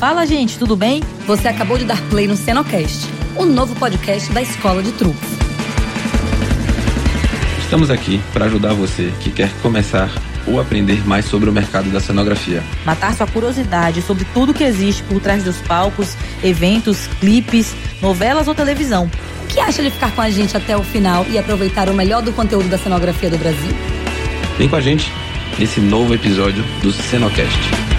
Fala, gente, tudo bem? Você acabou de dar play no Cenocast, o novo podcast da Escola de Truques. Estamos aqui para ajudar você que quer começar ou aprender mais sobre o mercado da cenografia. Matar sua curiosidade sobre tudo que existe por trás dos palcos, eventos, clipes, novelas ou televisão. O que acha de ficar com a gente até o final e aproveitar o melhor do conteúdo da cenografia do Brasil? Vem com a gente nesse novo episódio do Cenocast.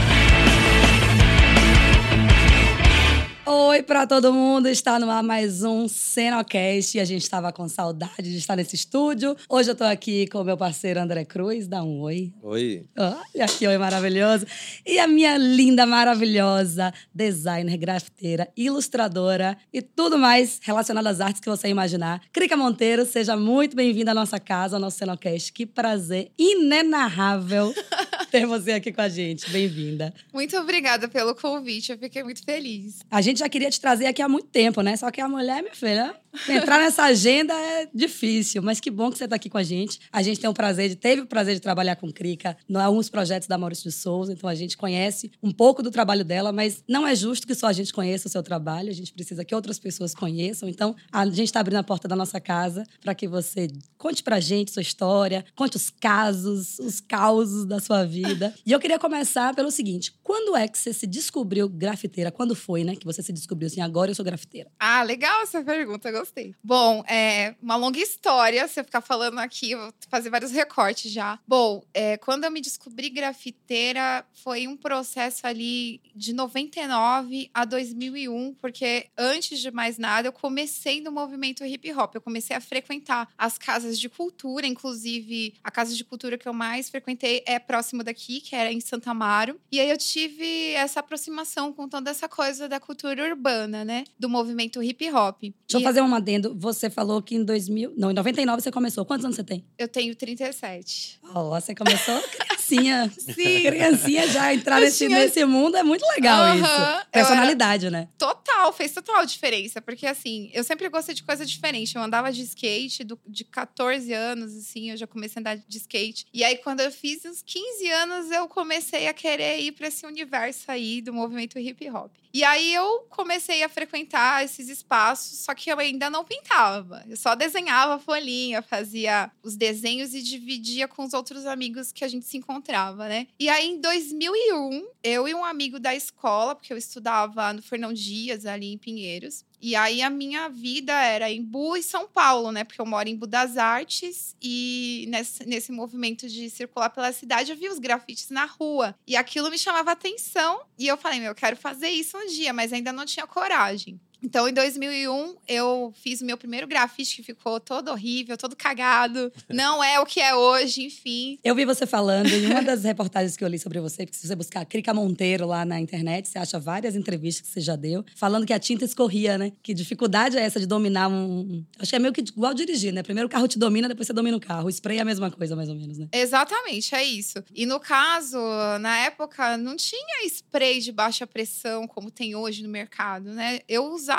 Oi para todo mundo, está no ar mais um Cenocast e a gente estava com saudade de estar nesse estúdio. Hoje eu estou aqui com o meu parceiro André Cruz, dá um oi. Oi. Olha que oi maravilhoso. E a minha linda, maravilhosa designer, grafiteira, ilustradora e tudo mais relacionado às artes que você imaginar. Crica Monteiro, seja muito bem-vinda à nossa casa, ao nosso Cenocast. Que prazer inenarrável ter você aqui com a gente. Bem-vinda. Muito obrigada pelo convite, eu fiquei muito feliz. A gente já queria te trazer aqui há muito tempo, né? Só que a mulher, minha filha, entrar nessa agenda é difícil. Mas que bom que você está aqui com a gente. A gente tem o prazer de, teve o prazer de trabalhar com Crica em alguns projetos da Maurício de Souza, então a gente conhece um pouco do trabalho dela, mas não é justo que só a gente conheça o seu trabalho, a gente precisa que outras pessoas conheçam. Então, a gente está abrindo a porta da nossa casa para que você conte pra gente sua história, conte os casos, os causos da sua vida. E eu queria começar pelo seguinte: quando é que você se descobriu grafiteira? Quando foi, né? Que você se descobriu assim, agora eu sou grafiteira? Ah, legal essa pergunta, gostei. Bom, é uma longa história, se eu ficar falando aqui, eu vou fazer vários recortes já. Bom, é, quando eu me descobri grafiteira, foi um processo ali de 99 a 2001, porque antes de mais nada, eu comecei no movimento hip hop. Eu comecei a frequentar as casas de cultura, inclusive a casa de cultura que eu mais frequentei é próximo daqui, que era em Santa Amaro. E aí eu tive essa aproximação com toda essa coisa da cultura urbana, né? Do movimento hip hop. Deixa eu E fazer um adendo. Você falou que em 2000. Não, em 99 você começou. Quantos anos você tem? Eu tenho 37. Ó, você começou criancinha. Sim. Criancinha já entrar Eu nesse, tinha- nesse mundo é muito legal Aham, isso. Personalidade, né? Total, fez total diferença. Porque, assim, eu sempre gostei de coisa diferente. Eu andava de skate do- de 14 anos, assim, eu já comecei a andar de skate. E aí, quando eu fiz uns 15 anos, eu comecei a querer ir para esse universo aí do movimento hip hop. E aí, eu comecei a frequentar esses espaços, só que eu ainda não pintava. Eu só desenhava folhinha, fazia os desenhos e dividia com os outros amigos que a gente se encontrava, né? E aí, em 2001, eu e um amigo da escola, porque eu estudava no Fernão Dias, ali em Pinheiros. E aí, a minha vida era em Bu e São Paulo, né? Porque eu moro em Bu das Artes. E nesse, nesse movimento de circular pela cidade, eu vi os grafites na rua. E aquilo me chamava atenção. E eu falei, meu, eu quero fazer isso um dia, mas ainda não tinha coragem. Então, em 2001, eu fiz o meu primeiro grafite que ficou todo horrível, todo cagado. Não é o que é hoje, enfim. Eu vi você falando em uma das reportagens que eu li sobre você, porque se você buscar Crica Monteiro lá na internet, você acha várias entrevistas que você já deu, falando que a tinta escorria, né? Que dificuldade é essa de dominar um. Acho que é meio que igual dirigir, né? Primeiro o carro te domina, depois você domina o carro. O spray é a mesma coisa, mais ou menos, né? Exatamente, é isso. E no caso, na época, não tinha spray de baixa pressão como tem hoje no mercado, né? Eu usava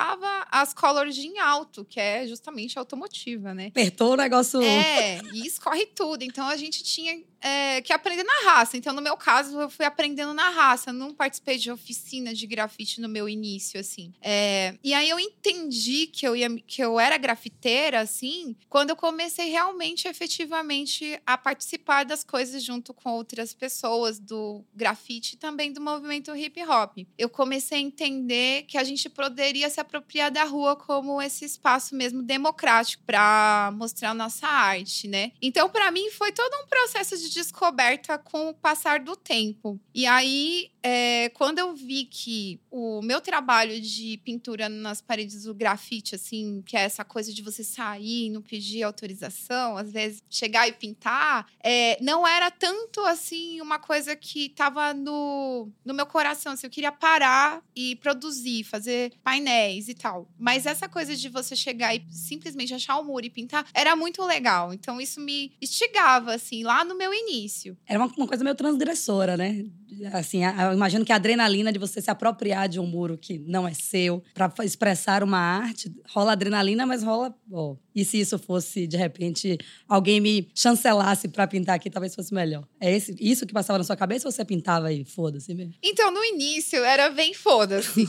as colors em alto, que é justamente automotiva, né? Apertou o negócio. É, e escorre tudo. Então a gente tinha é, que aprender na raça. Então, no meu caso, eu fui aprendendo na raça. Não participei de oficina de grafite no meu início, assim. É, e aí eu entendi que eu, ia, que eu era grafiteira, assim, quando eu comecei realmente, efetivamente, a participar das coisas junto com outras pessoas do grafite e também do movimento hip hop. Eu comecei a entender que a gente poderia se apropriar da rua como esse espaço mesmo democrático para mostrar nossa arte, né? Então, para mim, foi todo um processo de descoberta com o passar do tempo. E aí, é, quando eu vi que o meu trabalho de pintura nas paredes do grafite, assim, que é essa coisa de você sair não pedir autorização, às vezes chegar e pintar, é, não era tanto assim uma coisa que estava no, no meu coração. Assim, eu queria parar e produzir, fazer painéis e tal. Mas essa coisa de você chegar e simplesmente achar um muro e pintar era muito legal. Então, isso me instigava, assim, lá no meu início. Era uma, uma coisa meio transgressora, né? Assim, eu imagino que a adrenalina de você se apropriar de um muro que não é seu para expressar uma arte, rola adrenalina, mas rola, oh, e se isso fosse de repente alguém me chancelasse para pintar aqui, talvez fosse melhor. É esse, isso que passava na sua cabeça ou você pintava aí, foda-se mesmo? Então, no início era bem foda-se.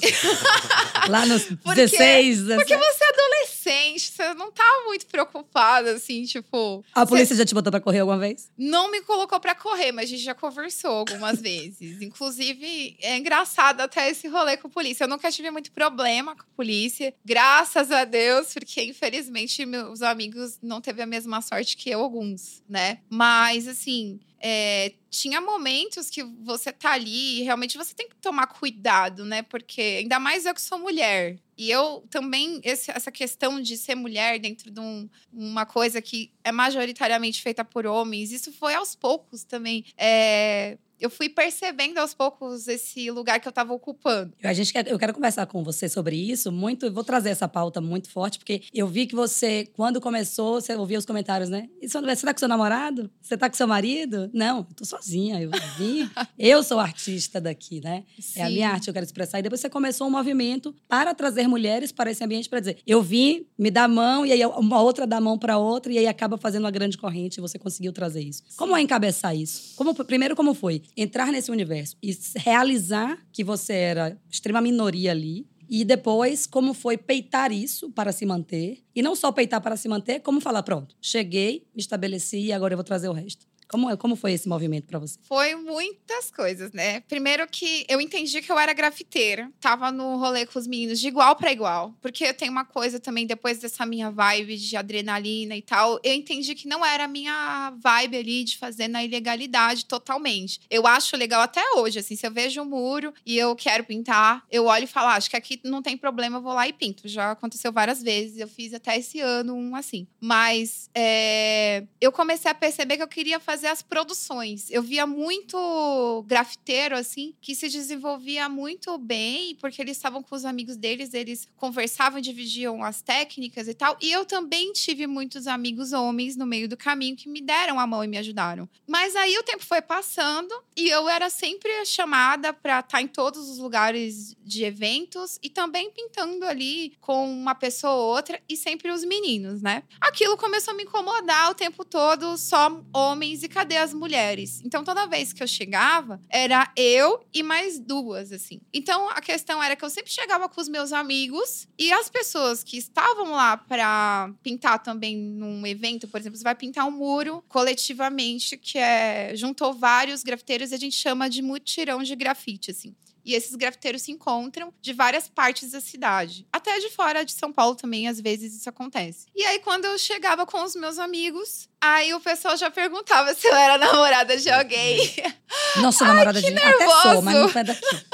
Lá nos porque, 16, 17. Porque você é adolescente, você não tá muito preocupada assim, tipo, A polícia você... já te botou para correr alguma vez? Não me colocou para correr, mas a gente já conversou algumas vezes. Inclusive, é engraçado até esse rolê com a polícia. Eu nunca tive muito problema com a polícia, graças a Deus, porque infelizmente meus amigos não teve a mesma sorte que eu, alguns, né? Mas, assim, é, tinha momentos que você tá ali e realmente você tem que tomar cuidado, né? Porque ainda mais eu que sou mulher. E eu também, esse, essa questão de ser mulher dentro de um, uma coisa que é majoritariamente feita por homens, isso foi aos poucos também. É, eu fui percebendo aos poucos esse lugar que eu estava ocupando. A gente quer, eu quero conversar com você sobre isso muito. Vou trazer essa pauta muito forte, porque eu vi que você, quando começou, você ouvia os comentários, né? Você tá com seu namorado? Você tá com seu marido? Não, eu tô sozinha. Eu vim. eu sou artista daqui, né? Sim. É a minha arte, eu quero expressar. E depois você começou um movimento para trazer mulheres para esse ambiente para dizer: eu vim, me dá a mão, e aí uma outra dá a mão para outra, e aí acaba fazendo uma grande corrente e você conseguiu trazer isso. Sim. Como é encabeçar isso? Como, primeiro, como foi? Entrar nesse universo e realizar que você era extrema minoria ali. E depois, como foi peitar isso para se manter. E não só peitar para se manter, como falar: pronto, cheguei, me estabeleci e agora eu vou trazer o resto. Como, como foi esse movimento para você? Foi muitas coisas, né? Primeiro que eu entendi que eu era grafiteira. Tava no rolê com os meninos de igual para igual. Porque eu tenho uma coisa também, depois dessa minha vibe de adrenalina e tal, eu entendi que não era a minha vibe ali de fazer na ilegalidade totalmente. Eu acho legal até hoje, assim, se eu vejo um muro e eu quero pintar, eu olho e falo, ah, acho que aqui não tem problema, eu vou lá e pinto. Já aconteceu várias vezes, eu fiz até esse ano um assim. Mas é, eu comecei a perceber que eu queria fazer fazer as produções. Eu via muito grafiteiro, assim, que se desenvolvia muito bem, porque eles estavam com os amigos deles, eles conversavam, dividiam as técnicas e tal. E eu também tive muitos amigos homens no meio do caminho que me deram a mão e me ajudaram. Mas aí o tempo foi passando e eu era sempre chamada para estar tá em todos os lugares de eventos e também pintando ali com uma pessoa ou outra e sempre os meninos, né? Aquilo começou a me incomodar o tempo todo, só homens e cadê as mulheres? Então, toda vez que eu chegava, era eu e mais duas, assim. Então, a questão era que eu sempre chegava com os meus amigos e as pessoas que estavam lá para pintar também num evento, por exemplo, você vai pintar um muro coletivamente, que é. juntou vários grafiteiros e a gente chama de mutirão de grafite, assim. E esses grafiteiros se encontram de várias partes da cidade. Até de fora de São Paulo também, às vezes, isso acontece. E aí, quando eu chegava com os meus amigos, aí o pessoal já perguntava se eu era namorada de alguém. Não sou namorada Ai, de ninguém. Até sou, mas não é daqui.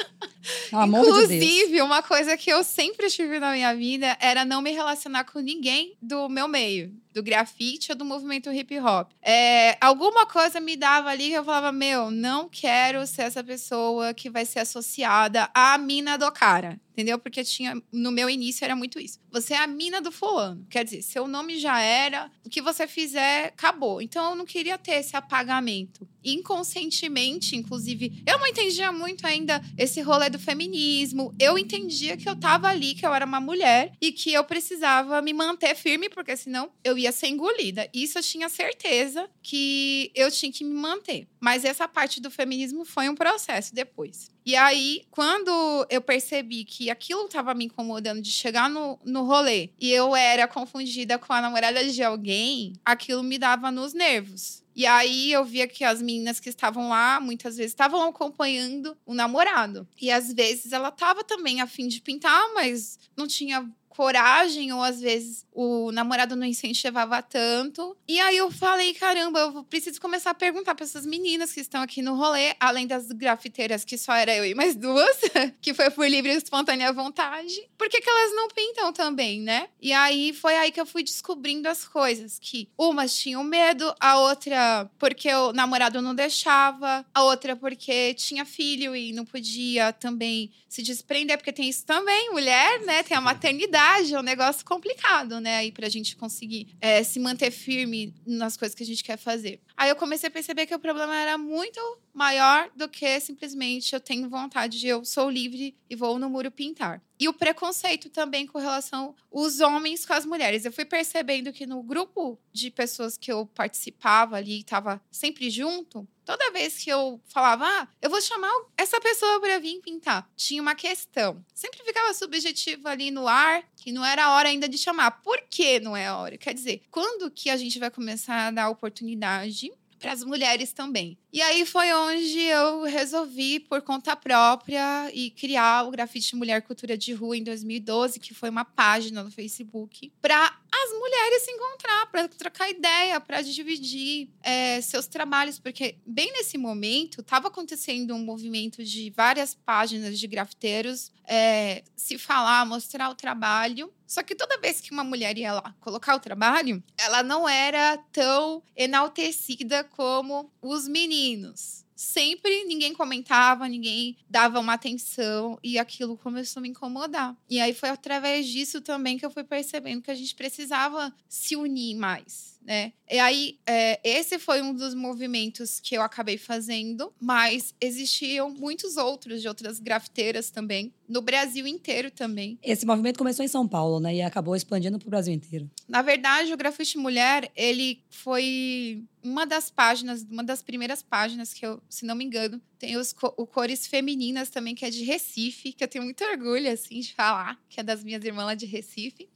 Não, amor Inclusive, de uma coisa que eu sempre tive na minha vida era não me relacionar com ninguém do meu meio do grafite ou do movimento hip hop. É, alguma coisa me dava ali que eu falava: Meu, não quero ser essa pessoa que vai ser associada à mina do cara entendeu? Porque tinha no meu início era muito isso. Você é a mina do fulano. Quer dizer, seu nome já era, o que você fizer acabou. Então eu não queria ter esse apagamento. Inconscientemente, inclusive, eu não entendia muito ainda esse rolê do feminismo. Eu entendia que eu tava ali, que eu era uma mulher e que eu precisava me manter firme, porque senão eu ia ser engolida. Isso eu tinha certeza que eu tinha que me manter. Mas essa parte do feminismo foi um processo depois. E aí, quando eu percebi que aquilo estava me incomodando de chegar no, no rolê e eu era confundida com a namorada de alguém, aquilo me dava nos nervos. E aí eu via que as meninas que estavam lá, muitas vezes, estavam acompanhando o namorado. E às vezes ela estava também a fim de pintar, mas não tinha coragem, ou às vezes o namorado não incentivava tanto. E aí eu falei, caramba, eu preciso começar a perguntar para essas meninas que estão aqui no rolê, além das grafiteiras, que só era eu e mais duas, que foi por livre e espontânea vontade, por que, que elas não pintam também, né? E aí foi aí que eu fui descobrindo as coisas, que umas tinham medo, a outra porque o namorado não deixava, a outra porque tinha filho e não podia também se desprender, porque tem isso também, mulher, né? Tem a maternidade faculdade é um negócio complicado, né? Aí pra gente conseguir é, se manter firme nas coisas que a gente quer fazer. Aí eu comecei a perceber que o problema era muito maior do que simplesmente eu tenho vontade de eu sou livre e vou no muro pintar. E o preconceito também com relação os homens com as mulheres. Eu fui percebendo que no grupo de pessoas que eu participava ali, estava sempre junto, toda vez que eu falava, ah, eu vou chamar essa pessoa para vir pintar, tinha uma questão. Sempre ficava subjetivo ali no ar, que não era a hora ainda de chamar. Por que não é a hora? Quer dizer, quando que a gente vai começar a dar oportunidade para as mulheres também. E aí foi onde eu resolvi, por conta própria, e criar o Grafite Mulher Cultura de Rua em 2012, que foi uma página no Facebook, para as mulheres se encontrar, para trocar ideia, para dividir é, seus trabalhos, porque bem nesse momento estava acontecendo um movimento de várias páginas de grafiteiros é, se falar, mostrar o trabalho. Só que toda vez que uma mulher ia lá colocar o trabalho, ela não era tão enaltecida como os meninos sempre ninguém comentava, ninguém dava uma atenção e aquilo começou a me incomodar. E aí foi através disso também que eu fui percebendo que a gente precisava se unir mais né? E aí, é, esse foi um dos movimentos que eu acabei fazendo, mas existiam muitos outros de outras grafiteiras também, no Brasil inteiro também. Esse movimento começou em São Paulo, né? E acabou expandindo para o Brasil inteiro. Na verdade, o Grafite Mulher, ele foi uma das páginas, uma das primeiras páginas que eu, se não me engano, tem os o Cores Femininas também, que é de Recife, que eu tenho muito orgulho, assim, de falar, que é das minhas irmãs lá de Recife.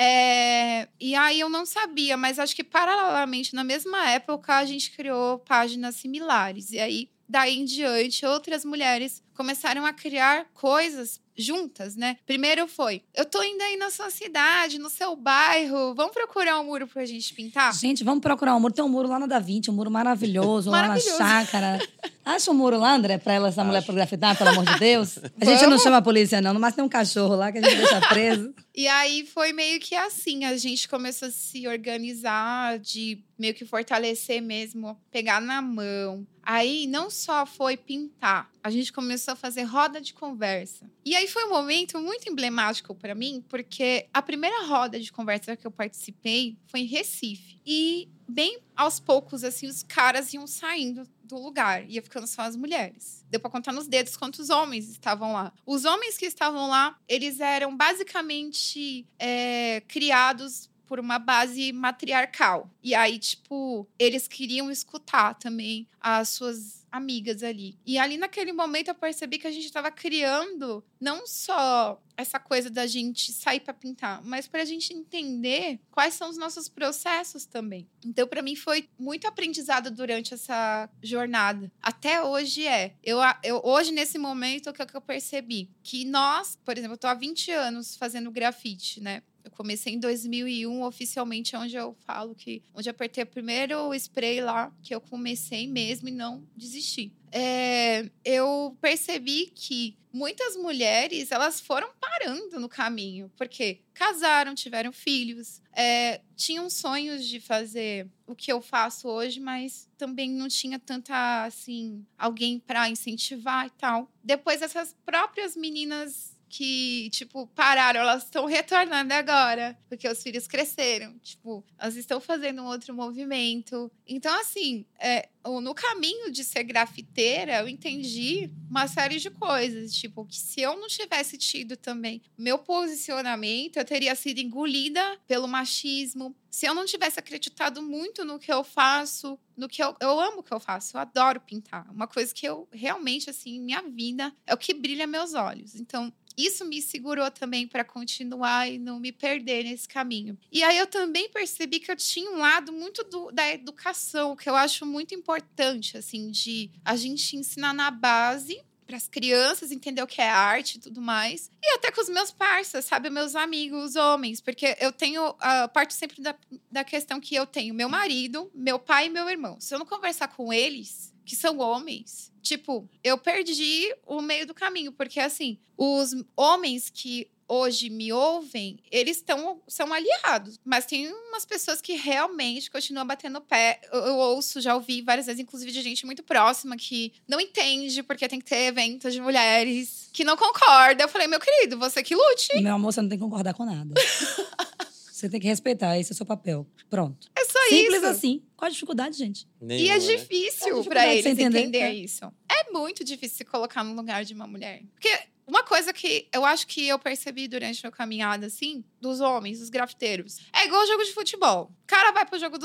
É, e aí eu não sabia, mas acho que paralelamente, na mesma época, a gente criou páginas similares. E aí, daí em diante, outras mulheres começaram a criar coisas juntas, né? Primeiro foi, eu tô indo aí na sua cidade, no seu bairro, vamos procurar um muro pra gente pintar? Gente, vamos procurar um muro. Tem um muro lá na Da Vinci, um muro maravilhoso, maravilhoso. lá na chácara. Acha um muro lá, André, pra ela, essa mulher pra grafitar, pelo amor de Deus? A gente não chama a polícia, não, mas tem um cachorro lá que a gente deixa preso. E aí foi meio que assim, a gente começou a se organizar, de meio que fortalecer mesmo, pegar na mão. Aí não só foi pintar, a gente começou a fazer roda de conversa. E aí foi um momento muito emblemático para mim, porque a primeira roda de conversa que eu participei foi em Recife. E bem aos poucos, assim, os caras iam saindo do lugar, ia ficando só as mulheres. Deu para contar nos dedos quantos homens estavam lá. Os homens que estavam lá, eles eram basicamente é, criados por uma base matriarcal. E aí, tipo, eles queriam escutar também as suas amigas ali. E ali naquele momento eu percebi que a gente estava criando não só essa coisa da gente sair para pintar, mas para a gente entender quais são os nossos processos também. Então, para mim foi muito aprendizado durante essa jornada. Até hoje é. Eu, eu hoje nesse momento o que eu percebi que nós, por exemplo, eu tô há 20 anos fazendo grafite, né? Eu comecei em 2001, oficialmente, onde eu falo que... Onde eu apertei o primeiro spray lá, que eu comecei mesmo e não desisti. É, eu percebi que muitas mulheres, elas foram parando no caminho. Porque casaram, tiveram filhos, é, tinham sonhos de fazer o que eu faço hoje, mas também não tinha tanta, assim, alguém para incentivar e tal. Depois, essas próprias meninas que, tipo, pararam, elas estão retornando agora, porque os filhos cresceram. Tipo, elas estão fazendo um outro movimento. Então, assim, é, no caminho de ser grafiteira, eu entendi uma série de coisas. Tipo, que se eu não tivesse tido também meu posicionamento, eu teria sido engolida pelo machismo. Se eu não tivesse acreditado muito no que eu faço, no que eu, eu amo o que eu faço, eu adoro pintar. Uma coisa que eu realmente, assim, minha vida é o que brilha meus olhos. Então, isso me segurou também para continuar e não me perder nesse caminho. E aí eu também percebi que eu tinha um lado muito do, da educação, que eu acho muito importante, assim, de a gente ensinar na base para as crianças entender o que é arte e tudo mais. E até com os meus parceiros, sabe? Meus amigos homens. Porque eu tenho. Uh, parte sempre da, da questão que eu tenho meu marido, meu pai e meu irmão. Se eu não conversar com eles, que são homens, tipo, eu perdi o meio do caminho, porque assim, os homens que hoje me ouvem, eles estão são aliados, mas tem umas pessoas que realmente continuam batendo pé. Eu, eu, ouço, já ouvi várias vezes, inclusive de gente muito próxima que não entende porque tem que ter eventos de mulheres que não concorda. Eu falei, meu querido, você que lute. Meu amor, você não tem que concordar com nada. você tem que respeitar, esse é o seu papel. Pronto. É só Simples isso. assim. Qual a dificuldade, gente? E é Nenhuma, né? difícil É pra dificuldade de eles entender, entender é. isso. É muito difícil se colocar no lugar de uma mulher. Porque uma coisa que eu acho que eu percebi durante a caminhada, assim, dos homens, dos grafiteiros, é igual jogo de futebol. O cara vai pro jogo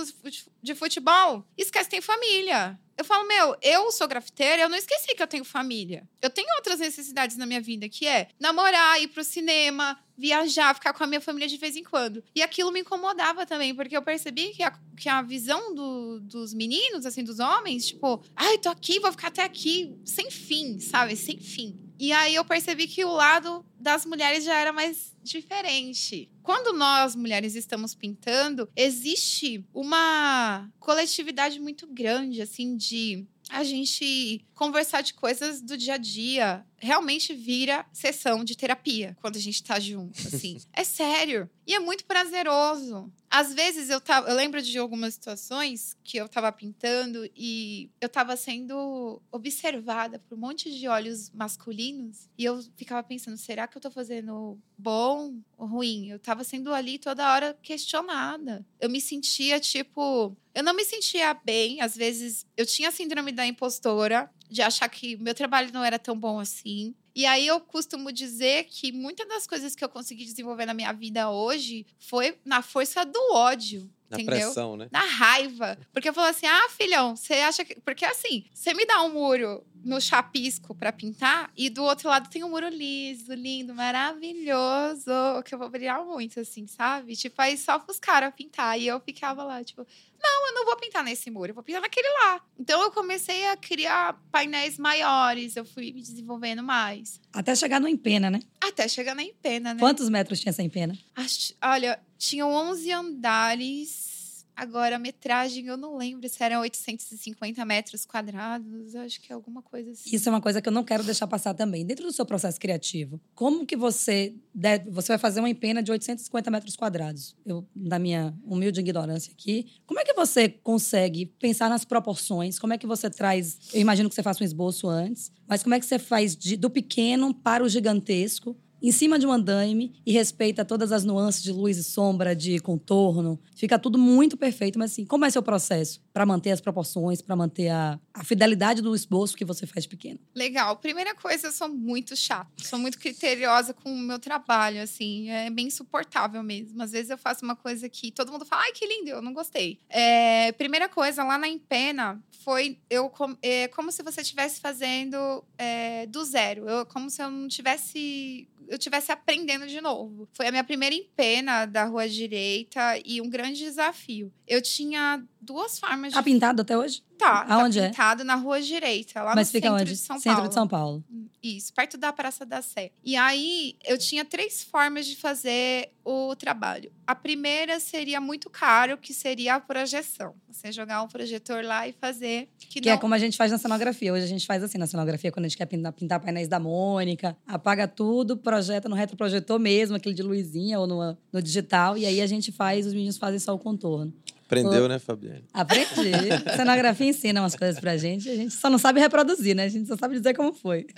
de futebol, esquece que tem família. Eu falo, meu, eu sou grafiteira, eu não esqueci que eu tenho família. Eu tenho outras necessidades na minha vida, que é namorar, ir pro cinema, viajar, ficar com a minha família de vez em quando. E aquilo me incomodava também, porque eu percebi que a, que a visão do- dos meninos, assim, dos homens, tipo, ai, tô aqui, vou ficar até aqui, sem fim, sabe? Sem fim. E aí eu percebi que o lado das mulheres já era mais diferente. Quando nós, mulheres, estamos pintando, existe uma coletividade muito grande, assim, de a gente conversar de coisas do dia a dia. Realmente vira sessão de terapia quando a gente tá junto, assim. é sério. E é muito prazeroso. Às vezes eu tava. Eu lembro de algumas situações que eu tava pintando e eu tava sendo observada por um monte de olhos masculinos. E eu ficava pensando, será que eu tô fazendo bom ou ruim? Eu tava sendo ali toda hora questionada. Eu me sentia, tipo. Eu não me sentia bem. Às vezes eu tinha a síndrome da impostora, de achar que meu trabalho não era tão bom assim. E aí eu costumo dizer que muitas das coisas que eu consegui desenvolver na minha vida hoje foi na força do ódio. Na entendeu? pressão, né? na raiva. Porque eu falo assim: ah, filhão, você acha que. Porque assim, você me dá um muro no chapisco pra pintar e do outro lado tem um muro liso, lindo, maravilhoso, que eu vou brilhar muito, assim, sabe? Tipo, aí só pros caras pintar. E eu ficava lá, tipo, não, eu não vou pintar nesse muro, eu vou pintar naquele lá. Então eu comecei a criar painéis maiores, eu fui me desenvolvendo mais. Até chegar no empena, né? Até chegar na empena, né? Quantos metros tinha essa empena? Acho- olha, tinham 11 andares. Agora, a metragem, eu não lembro se eram 850 metros quadrados. Acho que é alguma coisa assim. Isso é uma coisa que eu não quero deixar passar também. Dentro do seu processo criativo, como que você deve, você vai fazer uma empena de 850 metros quadrados? Eu, na minha humilde ignorância aqui, como é que você consegue pensar nas proporções? Como é que você traz? Eu imagino que você faça um esboço antes, mas como é que você faz de- do pequeno para o gigantesco? Em cima de um andaime e respeita todas as nuances de luz e sombra, de contorno. Fica tudo muito perfeito, mas assim, como é seu processo para manter as proporções, para manter a, a fidelidade do esboço que você faz pequeno? Legal. Primeira coisa, eu sou muito chata. Sou muito criteriosa com o meu trabalho, assim. É bem insuportável mesmo. Às vezes eu faço uma coisa que todo mundo fala, ai, que lindo, eu não gostei. É, primeira coisa, lá na Empena, foi eu é, como se você estivesse fazendo é, do zero. Eu, como se eu não tivesse eu estivesse aprendendo de novo. Foi a minha primeira empena da Rua Direita e um grande desafio. Eu tinha duas formas de Tá pintado até hoje? Tá, Aonde tá é? pintado na Rua Direita, lá Mas no fica centro onde? de São Centro Paulo. de São Paulo. Isso, perto da Praça da Sé. E aí, eu tinha três formas de fazer o trabalho. A primeira seria muito caro, que seria a projeção. Você jogar um projetor lá e fazer. Que, Que não... é como a gente faz na cenografia. Hoje a gente faz assim na cenografia, quando a gente quer pintar, pintar painéis da Mônica, apaga tudo, projeta no retroprojetor mesmo, aquele de luzinha ou no, no digital, e aí a gente faz, os meninos fazem só o contorno. Aprendeu, né, Fabiane? Aprendi. cenografia ensina umas coisas pra gente, a gente só não sabe reproduzir, né? A gente só sabe dizer como foi.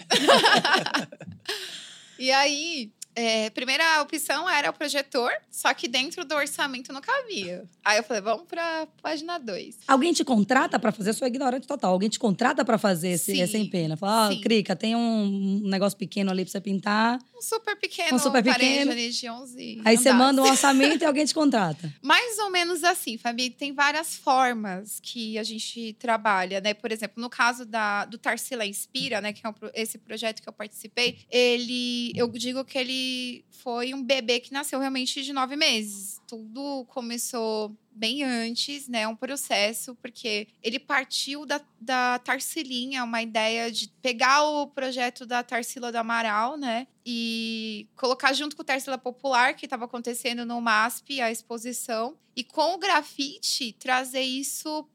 E aí, é, primeira opção era o projetor, só que dentro do orçamento não cabia. Aí eu falei, vamos pra página 2. Alguém te contrata pra fazer, eu sou ignorante total. Alguém te contrata pra fazer esse, Sim, essa empena. Fala, ó, sim. Crica, tem um negócio pequeno ali pra você pintar. Um super pequeno, Um super pequeno. ali de 11 Aí você manda um orçamento e alguém te contrata. Mais ou menos assim, Fabi. Tem várias formas que a gente trabalha, né? Por exemplo, no caso da, do Tarsila Inspira, né? Que é um esse projeto que eu participei, ele... Eu digo que ele foi um bebê que nasceu realmente de nove meses. Tudo começou bem antes, né? Um processo, porque ele partiu da, da Tarsilinha, uma ideia de pegar o projeto da Tarsila do Amaral, né? E colocar junto com o Tarsila Popular, que estava acontecendo no MASP, a exposição. E com o grafite, trazer isso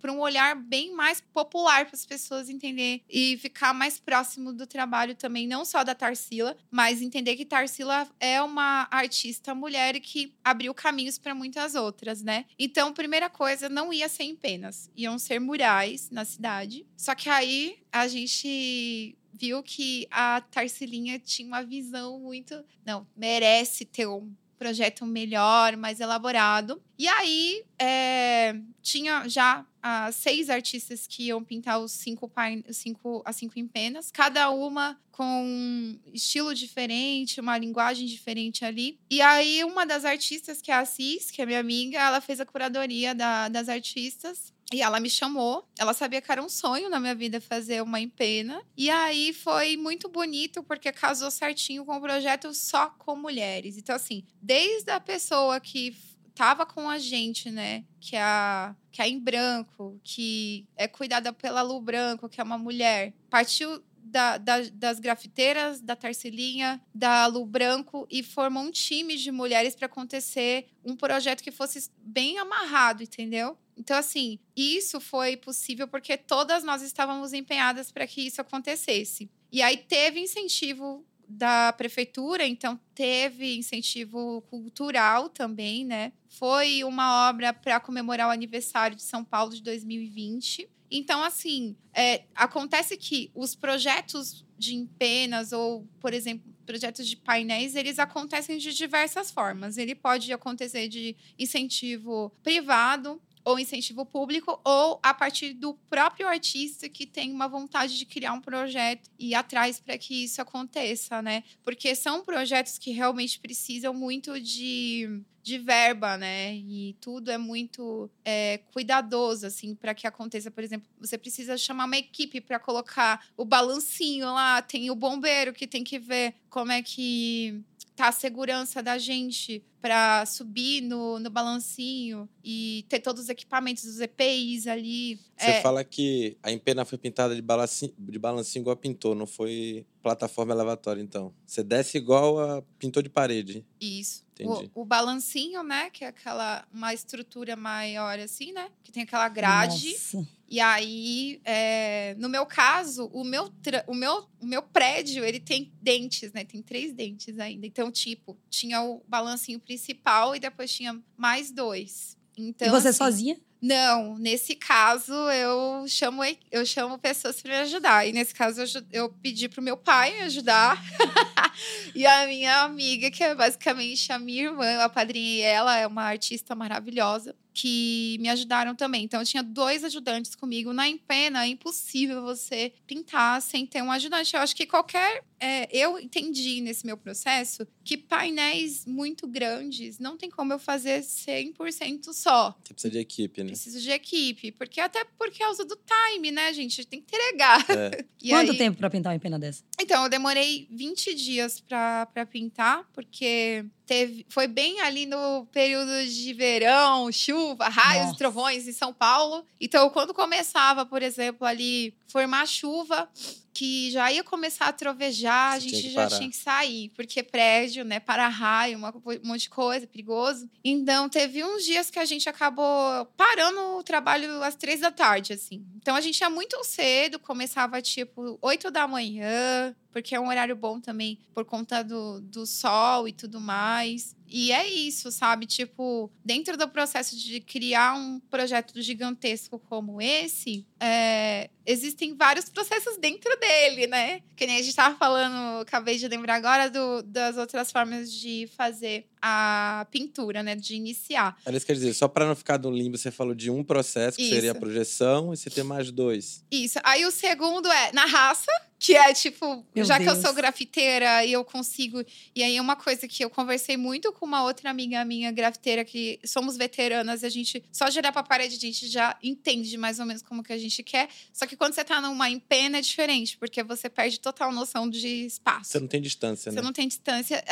para um olhar bem mais popular para as pessoas entender e ficar mais próximo do trabalho também, não só da Tarsila, mas entender que Tarsila é uma artista mulher e que abriu caminhos para muitas outras, né? Então, primeira coisa, não ia ser em penas, iam ser murais na cidade. Só que aí a gente viu que a Tarcilinha tinha uma visão muito. Não, merece ter um projeto melhor, mais elaborado. E aí, é, tinha já as seis artistas que iam pintar os cinco, cinco, as cinco empenas, cada uma com um estilo diferente, uma linguagem diferente ali. E aí, uma das artistas, que é a Cis, que é minha amiga, ela fez a curadoria da, das artistas. E ela me chamou. Ela sabia que era um sonho na minha vida fazer uma empena. E aí foi muito bonito porque casou certinho com o projeto só com mulheres. Então, assim, desde a pessoa que tava com a gente, né? Que é a, que é em branco, que é cuidada pela Lu Branco, que é uma mulher. Partiu da, da, das grafiteiras, da Tarcelinha, da Lu Branco e formou um time de mulheres para acontecer um projeto que fosse bem amarrado, entendeu? Então, assim, isso foi possível porque todas nós estávamos empenhadas para que isso acontecesse. E aí teve incentivo da prefeitura, então teve incentivo cultural também, né? Foi uma obra para comemorar o aniversário de São Paulo de 2020. Então, assim, é, acontece que os projetos de empenas ou, por exemplo, projetos de painéis, eles acontecem de diversas formas. Ele pode acontecer de incentivo privado, ou incentivo público, ou a partir do próprio artista que tem uma vontade de criar um projeto e ir atrás para que isso aconteça, né? Porque são projetos que realmente precisam muito de, de verba, né? E tudo é muito é, cuidadoso, assim, para que aconteça. Por exemplo, você precisa chamar uma equipe para colocar o balancinho lá, tem o bombeiro que tem que ver como é que tá a segurança da gente para subir no, no balancinho e ter todos os equipamentos, os EPIs ali. Você é... fala que a empena foi pintada de balancinho, de balancinho igual pintou, não foi plataforma elevatória, então. Você desce igual a pintor de parede. Isso. Entendi. O, o balancinho, né? Que é aquela uma estrutura maior assim, né? Que tem aquela grade. Nossa. E aí, é, no meu caso, o meu, o, meu, o meu prédio, ele tem dentes, né? Tem três dentes ainda. Então, tipo, tinha o balancinho principal e depois tinha mais dois. Então, e você assim, sozinha? Não, nesse caso eu chamo eu chamo pessoas para me ajudar. E nesse caso eu, eu pedi pro meu pai me ajudar. e a minha amiga, que é basicamente a minha irmã, eu apadrinhei ela, é uma artista maravilhosa que me ajudaram também. Então, eu tinha dois ajudantes comigo. Na Empena, é impossível você pintar sem ter um ajudante. Eu acho que qualquer. É, eu entendi nesse meu processo que painéis muito grandes não tem como eu fazer 100% só. Você precisa de equipe, né? Preciso de equipe. Porque até por causa do time, né, gente? Tem que entregar. É. Quanto aí... tempo para pintar uma empena dessa? Então, eu demorei 20 dias para pintar, porque teve, foi bem ali no período de verão, chuva, raios Nossa. e trovões em São Paulo. Então, quando começava, por exemplo, ali formar chuva, que já ia começar a trovejar, Você a gente já tinha que sair, porque prédio, né, para raio, uma, um monte de coisa, perigoso. Então, teve uns dias que a gente acabou parando o trabalho às três da tarde, assim. Então, a gente ia muito cedo, começava tipo oito da manhã, porque é um horário bom também por conta do, do sol e tudo mais. E é isso, sabe? Tipo, dentro do processo de criar um projeto gigantesco como esse, é, existem vários processos dentro dele, né? Que nem a gente estava falando, acabei de lembrar agora do, das outras formas de fazer a pintura, né? De iniciar. Aliás, quer dizer, só para não ficar no limbo, você falou de um processo, que Isso. seria a projeção, e você tem mais dois. Isso. Aí o segundo é na raça, que é tipo, Meu já Deus. que eu sou grafiteira e eu consigo. E aí, uma coisa que eu conversei muito com uma outra amiga minha, grafiteira, que somos veteranas, a gente só olhar pra parede, a gente já entende mais ou menos como que a gente quer. Só que quando você tá numa empena é diferente, porque você perde total noção de espaço. Você não tem distância, né? Você não tem distância.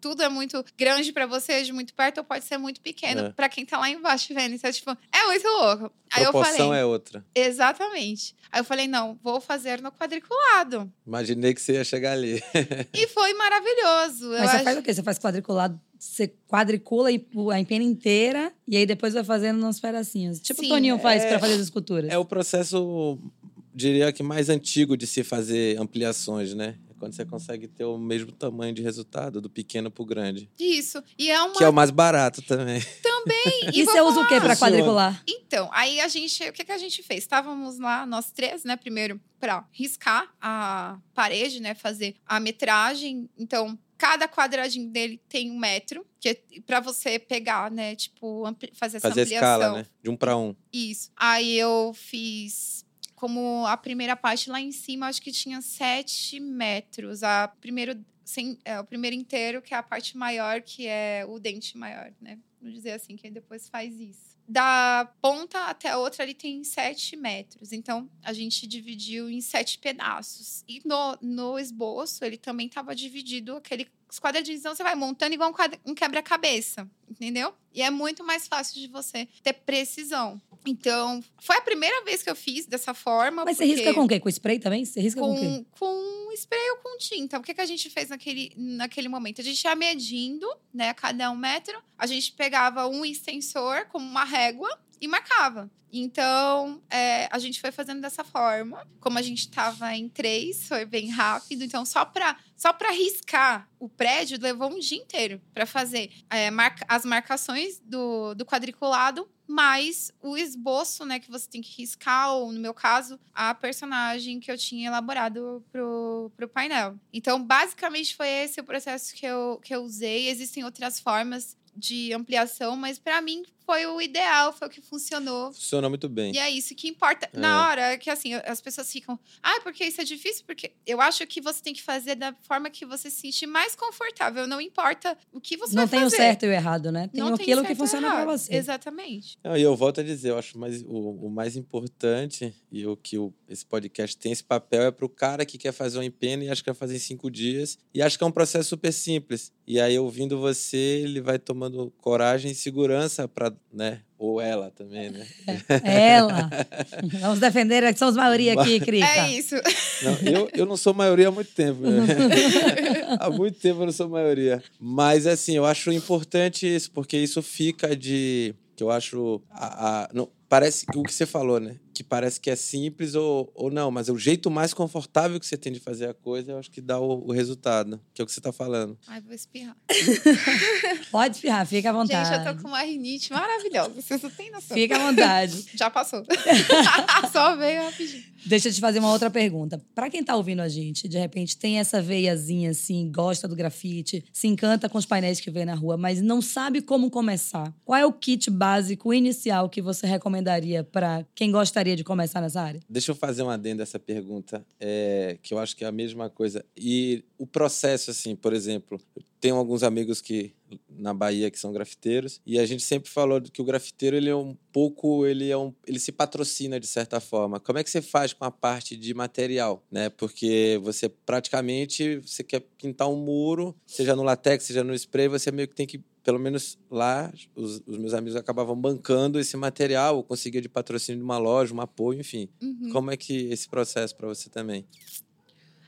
tudo é muito grande para você, de muito perto, ou pode ser muito pequeno é. para quem tá lá embaixo vendo. Então, tipo, é muito louco. Aí a proporção eu falei, é outra. Exatamente. Aí eu falei, não, vou fazer no quadriculado. Imaginei que você ia chegar ali. e foi maravilhoso. Mas eu você acho... faz o quê? Você faz quadriculado, você quadricula a empena inteira e aí depois vai fazendo uns pedacinhos. Tipo Sim, o Toninho faz é... para fazer as esculturas. É o processo, diria que mais antigo de se fazer ampliações, né? Quando você consegue ter o mesmo tamanho de resultado, do pequeno pro grande. Isso. E é uma. Que é o mais barato também. Também. E vou você usa o pra Funciona. quadricular? Então, aí a gente, o que, que a gente fez? Estávamos lá, nós três, né? Primeiro, para riscar a parede, né? Fazer a metragem. Então, cada quadradinho dele tem um metro, que é para você pegar, né? Tipo, fazer essa Fazer a ampliação. escala, né? De um para um. Isso. Aí eu fiz como a primeira parte lá em cima, acho que tinha sete metros. A primeiro, sem, é, o primeiro inteiro, que é a parte maior, que é o dente maior, né? Vamos dizer assim, que depois faz isso. Da ponta até a outra ali tem sete metros. Então, a gente dividiu em sete pedaços. E no, no esboço, ele também estava dividido aquele. Os quadradinhos, então você vai montando igual um, um quebra-cabeça, entendeu? E é muito mais fácil de você ter precisão. Então, foi a primeira vez que eu fiz dessa forma. Mas você risca com o quê? Com spray também? Você risca com, o quê? com, com spray ou com tinta. O que, que a gente fez naquele, naquele momento? A gente ia medindo, né, a cada um metro. A gente pegava um extensor como uma régua e marcava. Então, é, a gente foi fazendo dessa forma. Como a gente estava em três, foi bem rápido. Então, só para só para riscar o prédio, levou um dia inteiro para fazer é, marca- as marcações do, do quadriculado, mais o esboço, né, que você tem que riscar, ou no meu caso, a personagem que eu tinha elaborado pro, pro painel. Então, basicamente, foi esse o processo que eu, que eu usei. Existem outras formas de ampliação, mas para mim foi o ideal, foi o que funcionou. Funciona muito bem. E é isso que importa. É. Na hora é que, assim, as pessoas ficam... Ah, porque isso é difícil? Porque eu acho que você tem que fazer da forma que você se sentir mais confortável. Não importa o que você Não vai tem fazer. o certo e o errado, né? Tem Não aquilo que certo ou funciona pra errado. você. Exatamente. Não, e eu volto a dizer, eu acho mais, o, o mais importante e o que o, esse podcast tem esse papel é para o cara que quer fazer um empenho e acha que vai fazer em cinco dias e acha que é um processo super simples. E aí, ouvindo você, ele vai tomando coragem e segurança para, né? Ou ela também, né? Ela. Vamos defender que somos maioria aqui, Crica. É isso. Não, eu, eu não sou maioria há muito tempo. né? há muito tempo eu não sou maioria. Mas, assim, eu acho importante isso, porque isso fica de. Que eu acho. A, a- não, parece que o que você falou, né? Que parece que é simples ou, ou não, mas é o jeito mais confortável que você tem de fazer a coisa, eu acho que dá o, o resultado, que é o que você tá falando. Ai, vou espirrar. Pode espirrar, fica à vontade. Gente, eu tô com uma rinite maravilhosa. Vocês não têm noção. Fica à vontade. Já passou. Só veio rapidinho. Deixa eu te fazer uma outra pergunta. Pra quem tá ouvindo a gente, de repente tem essa veiazinha assim, gosta do grafite, se encanta com os painéis que vê na rua, mas não sabe como começar. Qual é o kit básico inicial que você recomendaria pra quem gostaria de começar nessa área? Deixa eu fazer um adendo a essa pergunta, é, que eu acho que é a mesma coisa. E o processo, assim, por exemplo, tenho alguns amigos que na Bahia que são grafiteiros e a gente sempre falou que o grafiteiro ele é um pouco ele é um ele se patrocina de certa forma. Como é que você faz com a parte de material né? Porque você praticamente você quer pintar um muro seja no latex seja no spray você meio que tem que pelo menos lá os, os meus amigos acabavam bancando esse material ou conseguia de patrocínio de uma loja um apoio enfim. Uhum. como é que esse processo para você também?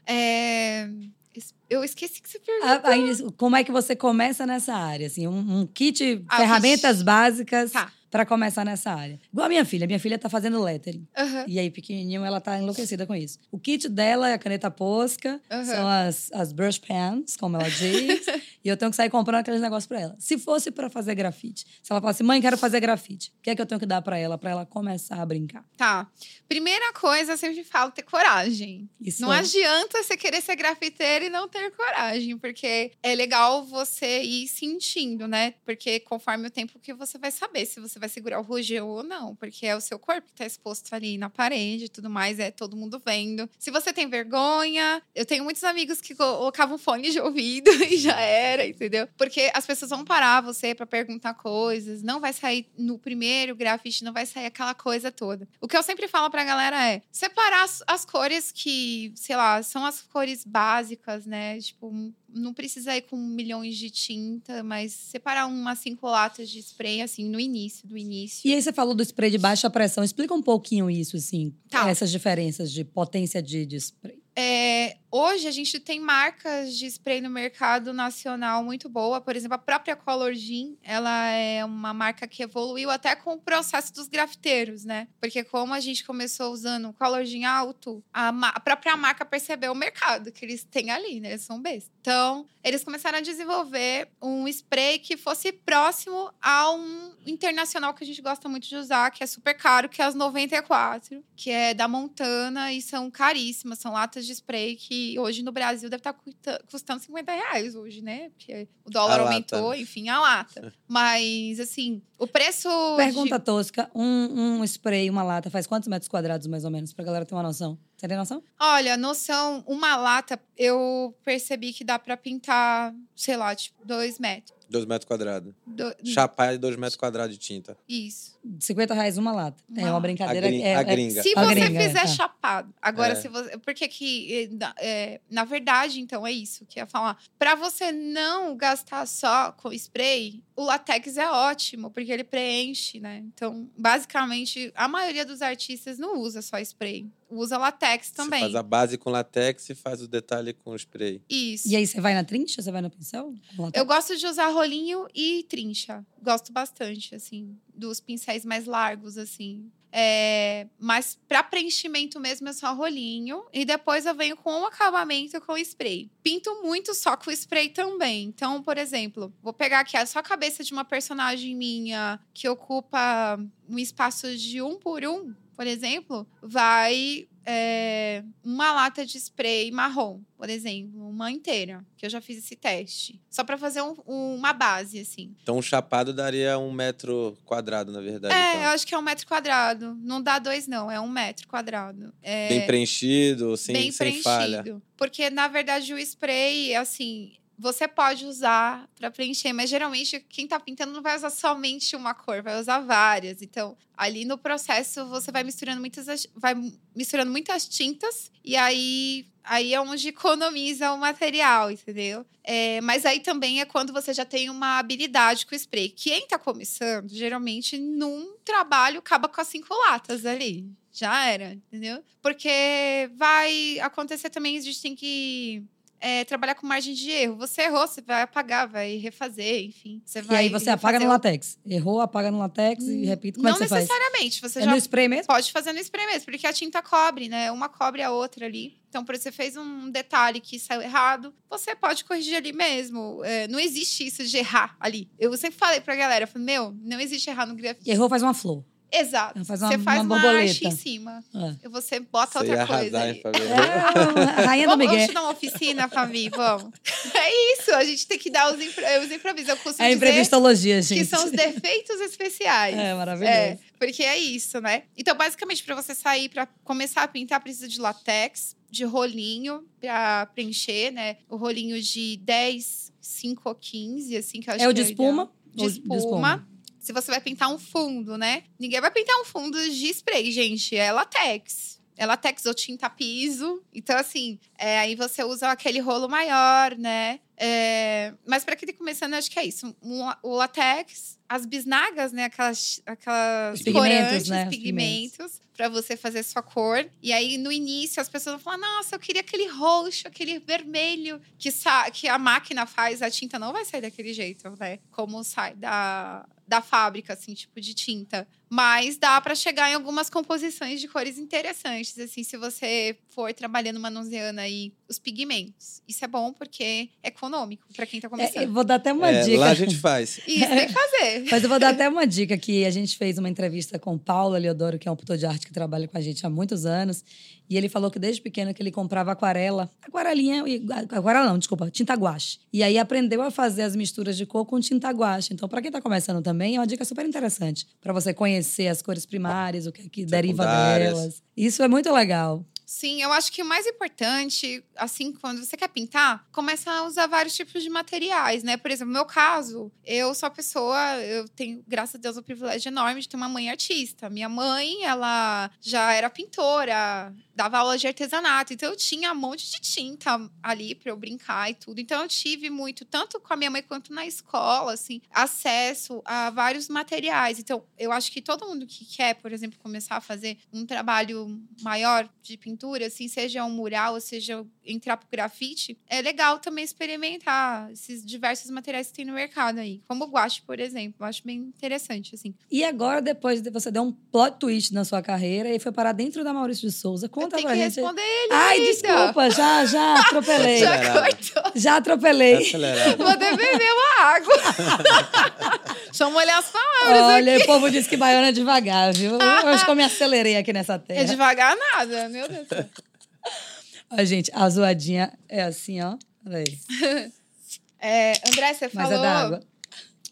É, es- Eu esqueci que você perguntou. Como é que você começa nessa área? Assim, um, um kit, Ah, ferramentas kit. básicas Tá. pra começar nessa área. Igual a minha filha. Minha filha tá fazendo lettering. Aham, E aí, pequenininho, ela tá enlouquecida com isso. O kit dela é a caneta posca, aham. são as, as brush pens, como ela diz. e eu tenho que sair comprando aqueles negócios pra ela. Se fosse pra fazer grafite, se ela falasse, mãe, quero fazer grafite, o que é que eu tenho que dar pra ela, pra ela começar a brincar? Tá. Primeira coisa, eu sempre falo ter coragem. Isso Não é- adianta você querer ser grafiteiro e não ter coragem, porque é legal você ir sentindo, né? Porque conforme o tempo que você vai saber se você vai segurar o rogeu ou não, porque é o seu corpo que tá exposto ali na parede e tudo mais, é todo mundo vendo. Se você tem vergonha, eu tenho muitos amigos que colocavam fone de ouvido e já era, entendeu? Porque as pessoas vão parar você pra perguntar coisas, não vai sair no primeiro grafite, não vai sair aquela coisa toda. O que eu sempre falo pra galera é separar as, as cores que, sei lá, são as cores básicas, né? Tipo, não precisa ir com milhões de tinta, mas separar umas cinco latas de spray, assim, no início, do início. E aí você falou do spray de baixa pressão. Explica um pouquinho isso, assim. Tá. Essas diferenças de potência de, de spray. É, hoje a gente tem marcas de spray no mercado nacional muito boa. Por exemplo, a própria Color Jean, ela é uma marca que evoluiu até com o processo dos grafiteiros, né? Porque como a gente começou usando Color Jean alto, a, a própria marca percebeu o mercado que eles têm ali, né? Eles são bestas. Então, eles começaram a desenvolver um spray que fosse próximo a um internacional que a gente gosta muito de usar, que é super caro, que é as 94, que é da Montana e são caríssimas, são latas de spray que hoje no Brasil deve estar tá custando 50 reais hoje, né? Porque o dólar a aumentou, lata. enfim, a lata. Mas, assim, o preço. Pergunta de... tosca: um, um spray, uma lata, faz quantos metros quadrados, mais ou menos, pra galera ter uma noção? Tem noção? Olha, noção, uma lata, eu percebi que dá para pintar, sei lá, tipo, dois metros. Dois metros quadrados. Do... Chapar dois metros quadrados de tinta. Isso. 50 reais uma lata. Uma... É uma brincadeira. A, gringa, é, a gringa. Se a você gringa, fizer é. chapado. Agora, é. se você. Porque que. É, na verdade, então, é isso que ia falar. Para você não gastar só com spray, o latex é ótimo, porque ele preenche, né? Então, basicamente, a maioria dos artistas não usa só spray usa latex também. Você faz a base com latex e faz o detalhe com spray. Isso. E aí você vai na trincha? Você vai no pincel? Eu gosto de usar rolinho e trincha. Gosto bastante, assim, dos pincéis mais largos, assim. É, mas para preenchimento mesmo é só rolinho. E depois eu venho com um acabamento com spray. Pinto muito só com spray também. Então, por exemplo, vou pegar aqui a só a cabeça de uma personagem minha que ocupa um espaço de um por um por exemplo, vai é, uma lata de spray marrom, por exemplo, uma inteira, que eu já fiz esse teste. Só para fazer um, uma base, assim. Então, um chapado daria um metro quadrado, na verdade. É, então. eu acho que é um metro quadrado. Não dá dois, não, é um metro quadrado. É, bem preenchido, sem, bem sem preenchido. falha. Porque, na verdade, o spray, assim, você pode usar para preencher, mas geralmente quem está pintando não vai usar somente uma cor, vai usar várias. Então, ali no processo você vai misturando muitas vai misturando muitas tintas e aí aí é onde economiza o material, entendeu? É, mas aí também é quando você já tem uma habilidade com o spray. Quem está começando, geralmente num trabalho acaba com as cinco latas ali. Já era, entendeu? Porque vai acontecer também, a gente tem que é, trabalhar com margem de erro. Você errou, você vai apagar, vai refazer, enfim. Você vai e aí você apaga no latex. Errou, apaga no latex e repita. Como não é que você necessariamente. Faz? Você é já no spray mesmo? Pode fazer no spray mesmo, porque a tinta cobre, né? Uma cobre a outra ali. Então, por exemplo, você fez um detalhe que saiu errado, você pode corrigir ali mesmo. É, não existe isso de errar ali. Eu sempre falei pra galera, falei, meu, não existe errar no grafite. Errou, faz uma flor. Exato. Faz uma, você faz uma, uma borboleta. arte em cima. É. E você bota Você outra ia coisa arrasar, ali. É, rainha do Vamos, Miguel. vamos te dar uma oficina, Fabi? Vamos. É isso, a gente tem que dar os, impro os improvisos. Eu costumo É imprevistologia, gente. que são os defeitos especiais. É, maravilhoso. É, porque é isso, né? Então, basicamente, para você sair, para começar a pintar, precisa de latex, de rolinho para preencher, né? O rolinho de 10, 5 ou 15, assim, que eu acho É o que de espuma? De espuma. de espuma. Se você vai pintar um fundo, né? Ninguém vai pintar um fundo de spray, gente. É latex. É latex ou tinta piso. Então, assim, é, aí você usa aquele rolo maior, né? É, mas para quem tá começando, acho que é isso. O latex, as bisnagas, né? Aquelas, aquelas Os pigmentos, corantes, né? Os pigmentos, para você fazer sua cor. E aí, no início, as pessoas vão falar: nossa, eu queria aquele roxo, aquele vermelho que, que a máquina faz. A tinta não vai sair daquele jeito, né? Como sai da, da fábrica, assim, tipo de tinta. Mas dá para chegar em algumas composições de cores interessantes, assim, se você for trabalhando manuseando aí os pigmentos. Isso é bom porque é econômico para quem tá É, começando. eu vou dar até uma É, dica. lá a gente faz. Isso tem que fazer. Mas eu vou dar até uma dica que a gente fez uma entrevista com o Paulo Leodoro, que é um pintor de arte que trabalha com a gente há muitos anos. E ele falou que desde pequeno que ele comprava aquarela, aquarelinha, e- aquarela não, desculpa, tinta guache. E aí aprendeu a fazer as misturas de cor com tinta guache. Então, para quem tá começando também, é uma dica super interessante para você conhecer as cores primárias, o que, que deriva delas. Isso é muito legal. Sim, eu acho que o mais importante, assim, quando você quer pintar, começa a usar vários tipos de materiais, né? Por exemplo, no meu caso, eu sou a pessoa, eu tenho, graças a Deus, o privilégio enorme de ter uma mãe artista. Minha mãe, ela já era pintora, dava aula de artesanato, então eu tinha um monte de tinta ali para eu brincar e tudo. Então eu tive muito, tanto com a minha mãe quanto na escola, assim, acesso a vários materiais. Então eu acho que todo mundo que quer, por exemplo, começar a fazer um trabalho maior de pintura pintura, assim, seja um mural, ou seja entrar pro grafite, é legal também experimentar esses diversos materiais que tem no mercado aí. Como o guache, por exemplo. Eu acho bem interessante, assim. E agora, depois de você dar um plot twist na sua carreira e foi parar dentro da Maurício de Souza, conta eu tenho pra que gente. responder ele Ai, ainda. desculpa, já, já atropelei. Já cortou. já atropelei. Acelerado. Vou beber uma água. Deixa eu molhar as palavras Olha, aqui. o povo disse que baiana é devagar, viu? Eu acho que eu me acelerei aqui nessa terra. É devagar nada, meu Deus do céu. Ó, gente, a zoadinha é assim, ó. Olha aí. É, André, você Mas falou é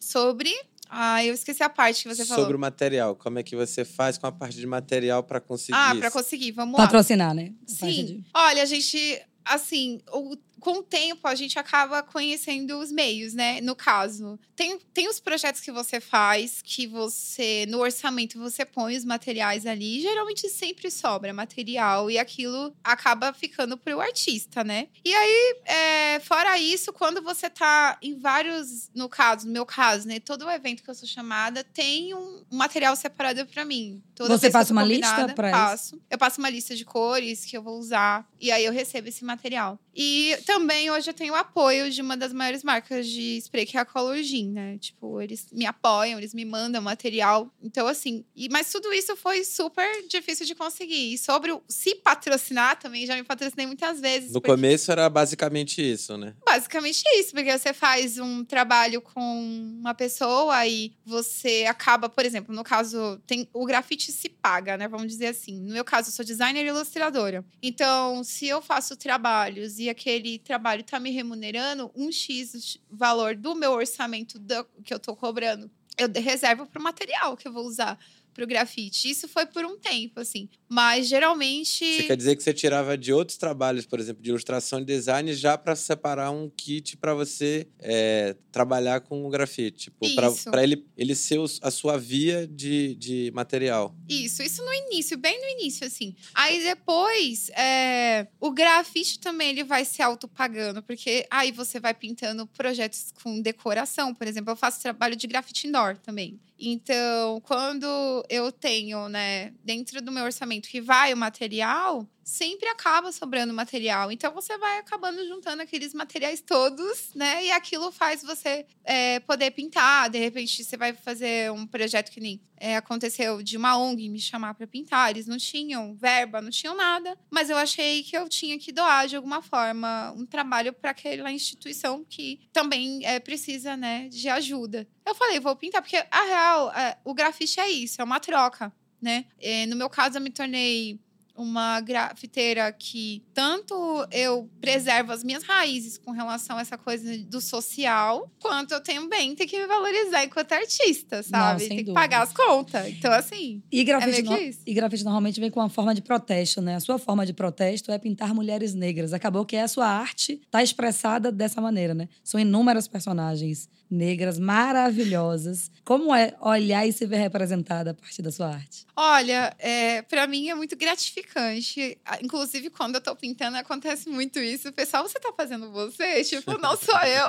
sobre... Ah, eu esqueci a parte que você falou. Sobre o material, como é que você faz com a parte de material para conseguir Ah, pra conseguir, vamos lá. Patrocinar, né? A Sim. de- Olha, a gente, assim, o- com o tempo a gente acaba conhecendo os meios, né? No caso, tem, tem os projetos que você faz, que você, no orçamento, você põe os materiais ali. Geralmente sempre sobra material e aquilo acaba ficando pro artista, né? E aí, é, fora isso, quando você tá em vários, no caso, no meu caso, né? Todo o evento que eu sou chamada tem um, um material separado pra mim. Toda Você passa uma lista pra isso? passo. Eu passo uma lista de cores que eu vou usar e aí eu recebo esse material. E também hoje eu tenho o apoio de uma das maiores marcas de spray, que é a Color né? Tipo, eles me apoiam, eles me mandam material. Então, assim, e, mas tudo isso foi super difícil de conseguir. E sobre o se patrocinar também, já me patrocinei muitas vezes. No porque- começo era basicamente isso, né? Basicamente isso, porque você faz um trabalho com uma pessoa e você acaba, por exemplo, no caso, tem o grafite se paga, né? Vamos dizer assim. No meu caso, eu sou designer e ilustradora. Então, se eu faço trabalhos e aquele trabalho tá me remunerando um X valor do meu orçamento do- que eu tô cobrando, eu reservo pro material que eu vou usar pro grafite. Isso foi por um tempo, assim. Mas geralmente. Você quer dizer que você tirava de outros trabalhos, por exemplo, de ilustração e design, já para separar um kit para você é, trabalhar com o grafite, tipo, para ele, ele ser a sua via de, de material. Isso, isso no início, bem no início, assim. Aí depois, é, o grafite também ele vai se autopagando, porque aí você vai pintando projetos com decoração. Por exemplo, eu faço trabalho de grafite indoor também. Então, quando eu tenho, né, dentro do meu orçamento que vai o material, sempre acaba sobrando material. Então, você vai acabando juntando aqueles materiais todos, né? E aquilo faz você é, poder pintar. De repente, você vai fazer um projeto que nem é, aconteceu de uma ONG me chamar para pintar. Eles não tinham verba, não tinham nada. Mas eu achei que eu tinha que doar, de alguma forma, um trabalho para aquela instituição que também é, precisa, né, de ajuda. Eu falei, vou pintar, porque a real, é, o grafite é isso, é uma troca, né? É, no meu caso, eu me tornei uma grafiteira que tanto eu preservo as minhas raízes com relação a essa coisa do social, quanto eu também tenho que me valorizar enquanto artista, sabe? tem que dúvida. pagar as contas. Então, assim, E grafite, É meio que no- e grafite normalmente vem com uma forma de protesto, né? A sua forma de protesto é pintar mulheres negras. Acabou que a sua arte está expressada dessa maneira, né? São inúmeras personagens negras maravilhosas. Como é olhar e se ver representada a partir da sua arte? Olha, é, para mim é muito gratificante. Ah, Inclusive, quando eu tô pintando, acontece muito isso. O pessoal, você tá fazendo você? Tipo, não sou eu.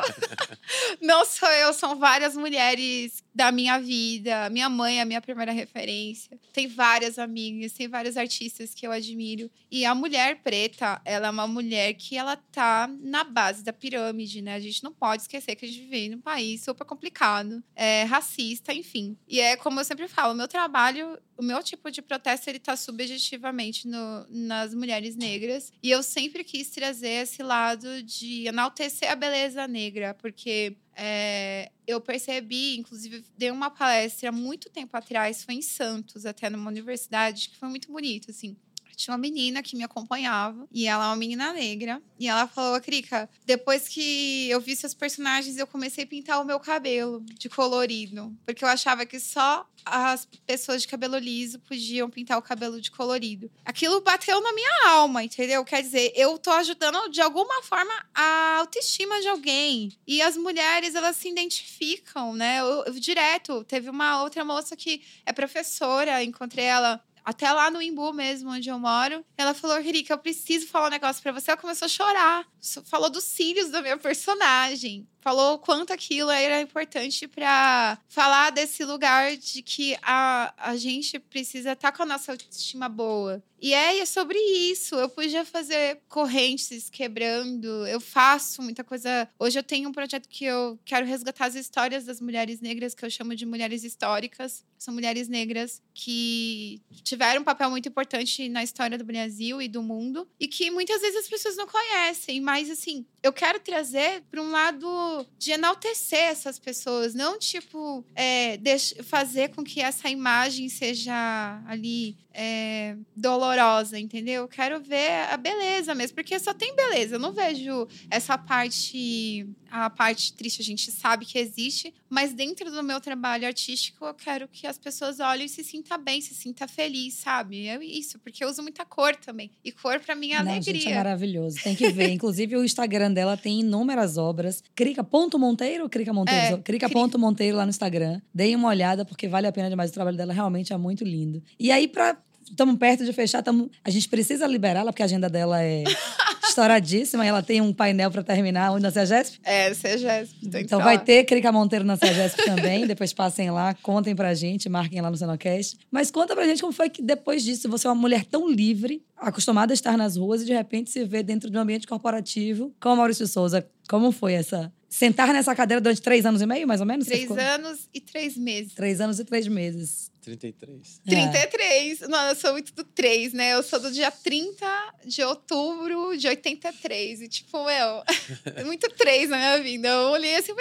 não sou eu, são várias mulheres da minha vida. Minha mãe é a minha primeira referência. Tem várias amigas, tem vários artistas que eu admiro. E a mulher preta, ela é uma mulher que ela tá na base da pirâmide, né? A gente não pode esquecer que a gente vive num país super complicado, é, racista, enfim. E é como eu sempre falo, o meu trabalho, o meu tipo de protesto, ele tá subjetivamente no, nas mulheres negras. E eu sempre quis trazer esse lado de enaltecer a beleza negra, porque é, eu percebi, inclusive, dei uma palestra muito tempo atrás, foi em Santos, até numa universidade, que foi muito bonito, assim. Tinha uma menina que me acompanhava, e ela é uma menina negra. E ela falou, Krika, depois que eu vi seus personagens, eu comecei a pintar o meu cabelo de colorido. Porque eu achava que só as pessoas de cabelo liso podiam pintar o cabelo de colorido. Aquilo bateu na minha alma, entendeu? Quer dizer, eu tô ajudando de alguma forma a autoestima de alguém. E as mulheres, elas se identificam, né? Eu, eu direto, teve uma outra moça que é professora, encontrei ela até lá no Imbu mesmo, onde eu moro. Ela falou, Rika, eu preciso falar um negócio pra você. Ela começou a chorar. Falou dos cílios da minha personagem falou quanto aquilo era importante para falar desse lugar de que a, a gente precisa estar tá com a nossa autoestima boa. E é sobre isso. Eu podia fazer correntes quebrando. Eu faço muita coisa. Hoje eu tenho um projeto que eu quero resgatar as histórias das mulheres negras, que eu chamo de mulheres históricas. São mulheres negras que tiveram um papel muito importante na história do Brasil e do mundo e que muitas vezes as pessoas não conhecem. Mas, assim, eu quero trazer para um lado de enaltecer essas pessoas, não tipo é, fazer com que essa imagem seja ali é, dolorosa, entendeu? Eu quero ver a beleza mesmo, porque só tem beleza. Eu não vejo essa parte, a parte triste a gente sabe que existe, mas dentro do meu trabalho artístico eu quero que as pessoas olhem e se sinta bem, se sinta feliz, sabe? É isso, porque eu uso muita cor também. E cor para mim é não, alegria. Gente, é maravilhoso. Tem que ver. Inclusive o Instagram dela tem inúmeras obras. Crica.monteiro ou Crica Monteiro? É, Crica.monteiro lá no Instagram. Deem uma olhada porque vale a pena demais. O trabalho dela realmente é muito lindo. E aí para estamos perto de fechar, tamo, a gente precisa liberá-la, porque a agenda dela é estouradíssima e ela tem um painel para terminar onde na CEGESP? É, CEGESP. Então vai ter Crica Monteiro na CEGESP também. depois passem lá, contem pra gente, marquem lá no Senocast. Mas conta pra gente como foi que depois disso você é uma mulher tão livre, acostumada a estar nas ruas e de repente se vê dentro de um ambiente corporativo com Maurício Souza. Como foi essa sentar nessa cadeira durante três anos e meio, mais ou menos? Três anos e três meses. Três anos e três meses. 33. 33. É. Não, eu sou muito do 3, né? Eu sou do dia 30 de outubro de 83. E, tipo, meu, muito 3 na minha vida. Eu olhei assim,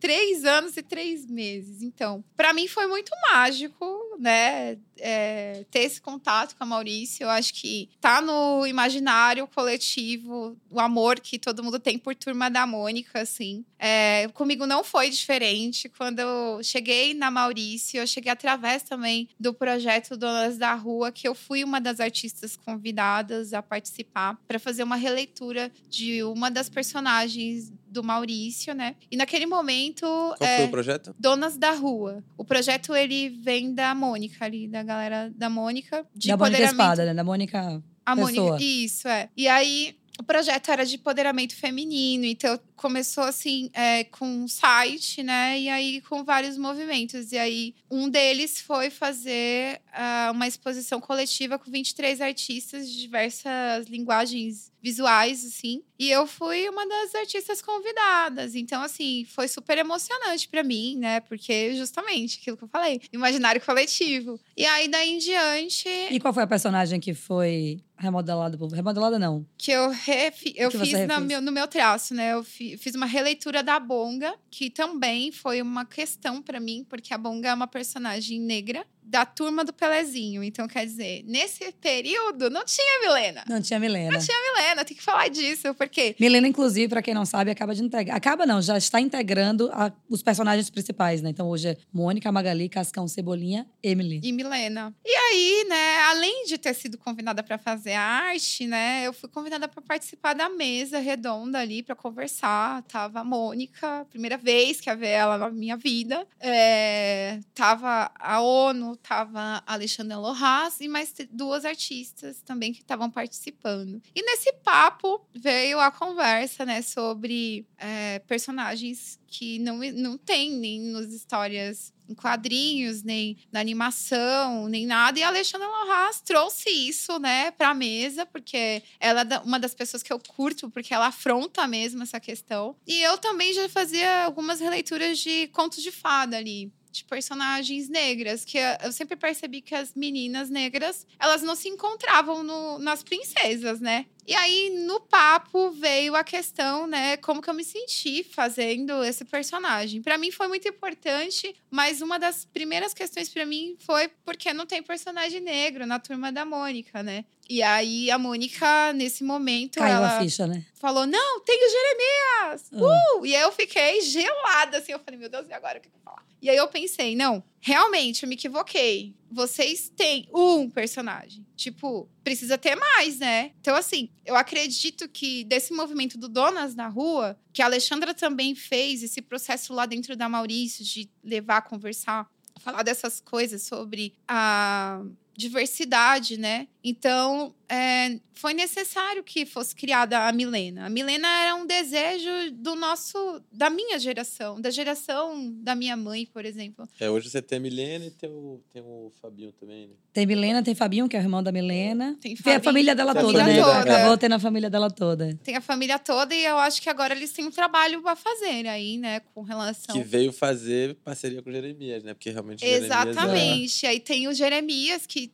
três anos e três meses. Então, para mim foi muito mágico, né? É, ter esse contato com a Maurício. Eu acho que tá no imaginário coletivo o amor que todo mundo tem por Turma da Mônica, assim. É, comigo não foi diferente. Quando eu cheguei na Maurício, eu cheguei através também do projeto Donas da Rua, que eu fui uma das artistas convidadas a participar para fazer uma releitura de uma das personagens do Maurício, né? E naquele momento. Qual é, foi o projeto? Donas da Rua. O projeto ele vem da Mônica ali, da galera da Mônica. De da Mônica Espada, né? Da Mônica. A Pessoa. Mônica, isso, é. E aí, o projeto era de empoderamento feminino, então começou assim é, com um site, né? E aí com vários movimentos. E aí um deles foi fazer uh, uma exposição coletiva com 23 artistas de diversas linguagens visuais, assim. E eu fui uma das artistas convidadas. Então, assim, foi super emocionante para mim, né? Porque justamente aquilo que eu falei, imaginário coletivo. E aí, daí em diante. E qual foi a personagem que foi remodelada? Remodelada não. Que eu, refi... eu que fiz no meu, no meu traço, né? Eu fiz uma releitura da Bonga, que também foi uma questão para mim, porque a Bonga é uma personagem negra da turma do Pelezinho. Então, quer dizer, nesse período não tinha Milena. Não tinha Milena. Não tinha Milena, tem que falar disso, porque. Milena, inclusive, para quem não sabe, acaba de integrar. Acaba não, já está integrando a, os personagens principais, né? Então, hoje é Mônica, Magali, Cascão, Cebolinha, Emily. E Milena. E aí, né, além de ter sido convidada para fazer arte, né, eu fui convidada para participar da mesa redonda ali para conversar. Tava a Mônica, primeira vez que ia ver ela na minha vida. É, tava a ONU, tava a Alexandra Lohas e mais duas artistas também que estavam participando. E nesse papo veio a conversa, né, sobre é, personagens que não, não tem nem nas histórias em quadrinhos, nem na animação, nem nada. E a Alexandra Lohas trouxe isso, né, pra mesa, porque ela é uma das pessoas que eu curto, porque ela afronta mesmo essa questão. E eu também já fazia algumas releituras de contos de fada ali de personagens negras, que eu sempre percebi que as meninas negras, elas não se encontravam no, nas princesas, né? E aí, no papo, veio a questão, né, como que eu me senti fazendo esse personagem. Para mim foi muito importante, mas uma das primeiras questões para mim foi porque não tem personagem negro na turma da Mônica, né? E aí a Mônica, nesse momento, Caiu ela a ficha, né? falou: Não, tem o Jeremias! Uh! uh! E aí eu fiquei gelada, assim. Eu falei: Meu Deus, e agora o que eu vou falar? E aí eu pensei: Não, realmente, eu me equivoquei. Vocês têm um personagem. Tipo, precisa ter mais, né? Então, assim, eu acredito que desse movimento do Donas na Rua, que a Alexandra também fez, esse processo lá dentro da Maurício de levar conversar, falar dessas coisas sobre a diversidade, né? Então, é, foi necessário que fosse criada a Milena. A Milena era um desejo do nosso, da minha geração, da geração da minha mãe, por exemplo. É, hoje você tem a Milena e tem o, tem o Fabinho também, né? Tem Milena, tem Fabinho, que é o irmão da Milena. Tem, Tem a família dela Tem toda, família né? toda. Acabou tendo a família dela toda. Tem a família toda e eu acho que agora eles têm um trabalho a fazer aí, né, com relação. Que veio fazer parceria com o Jeremias, né? Porque realmente o Jeremias é- Exatamente. Aí tem o Jeremias que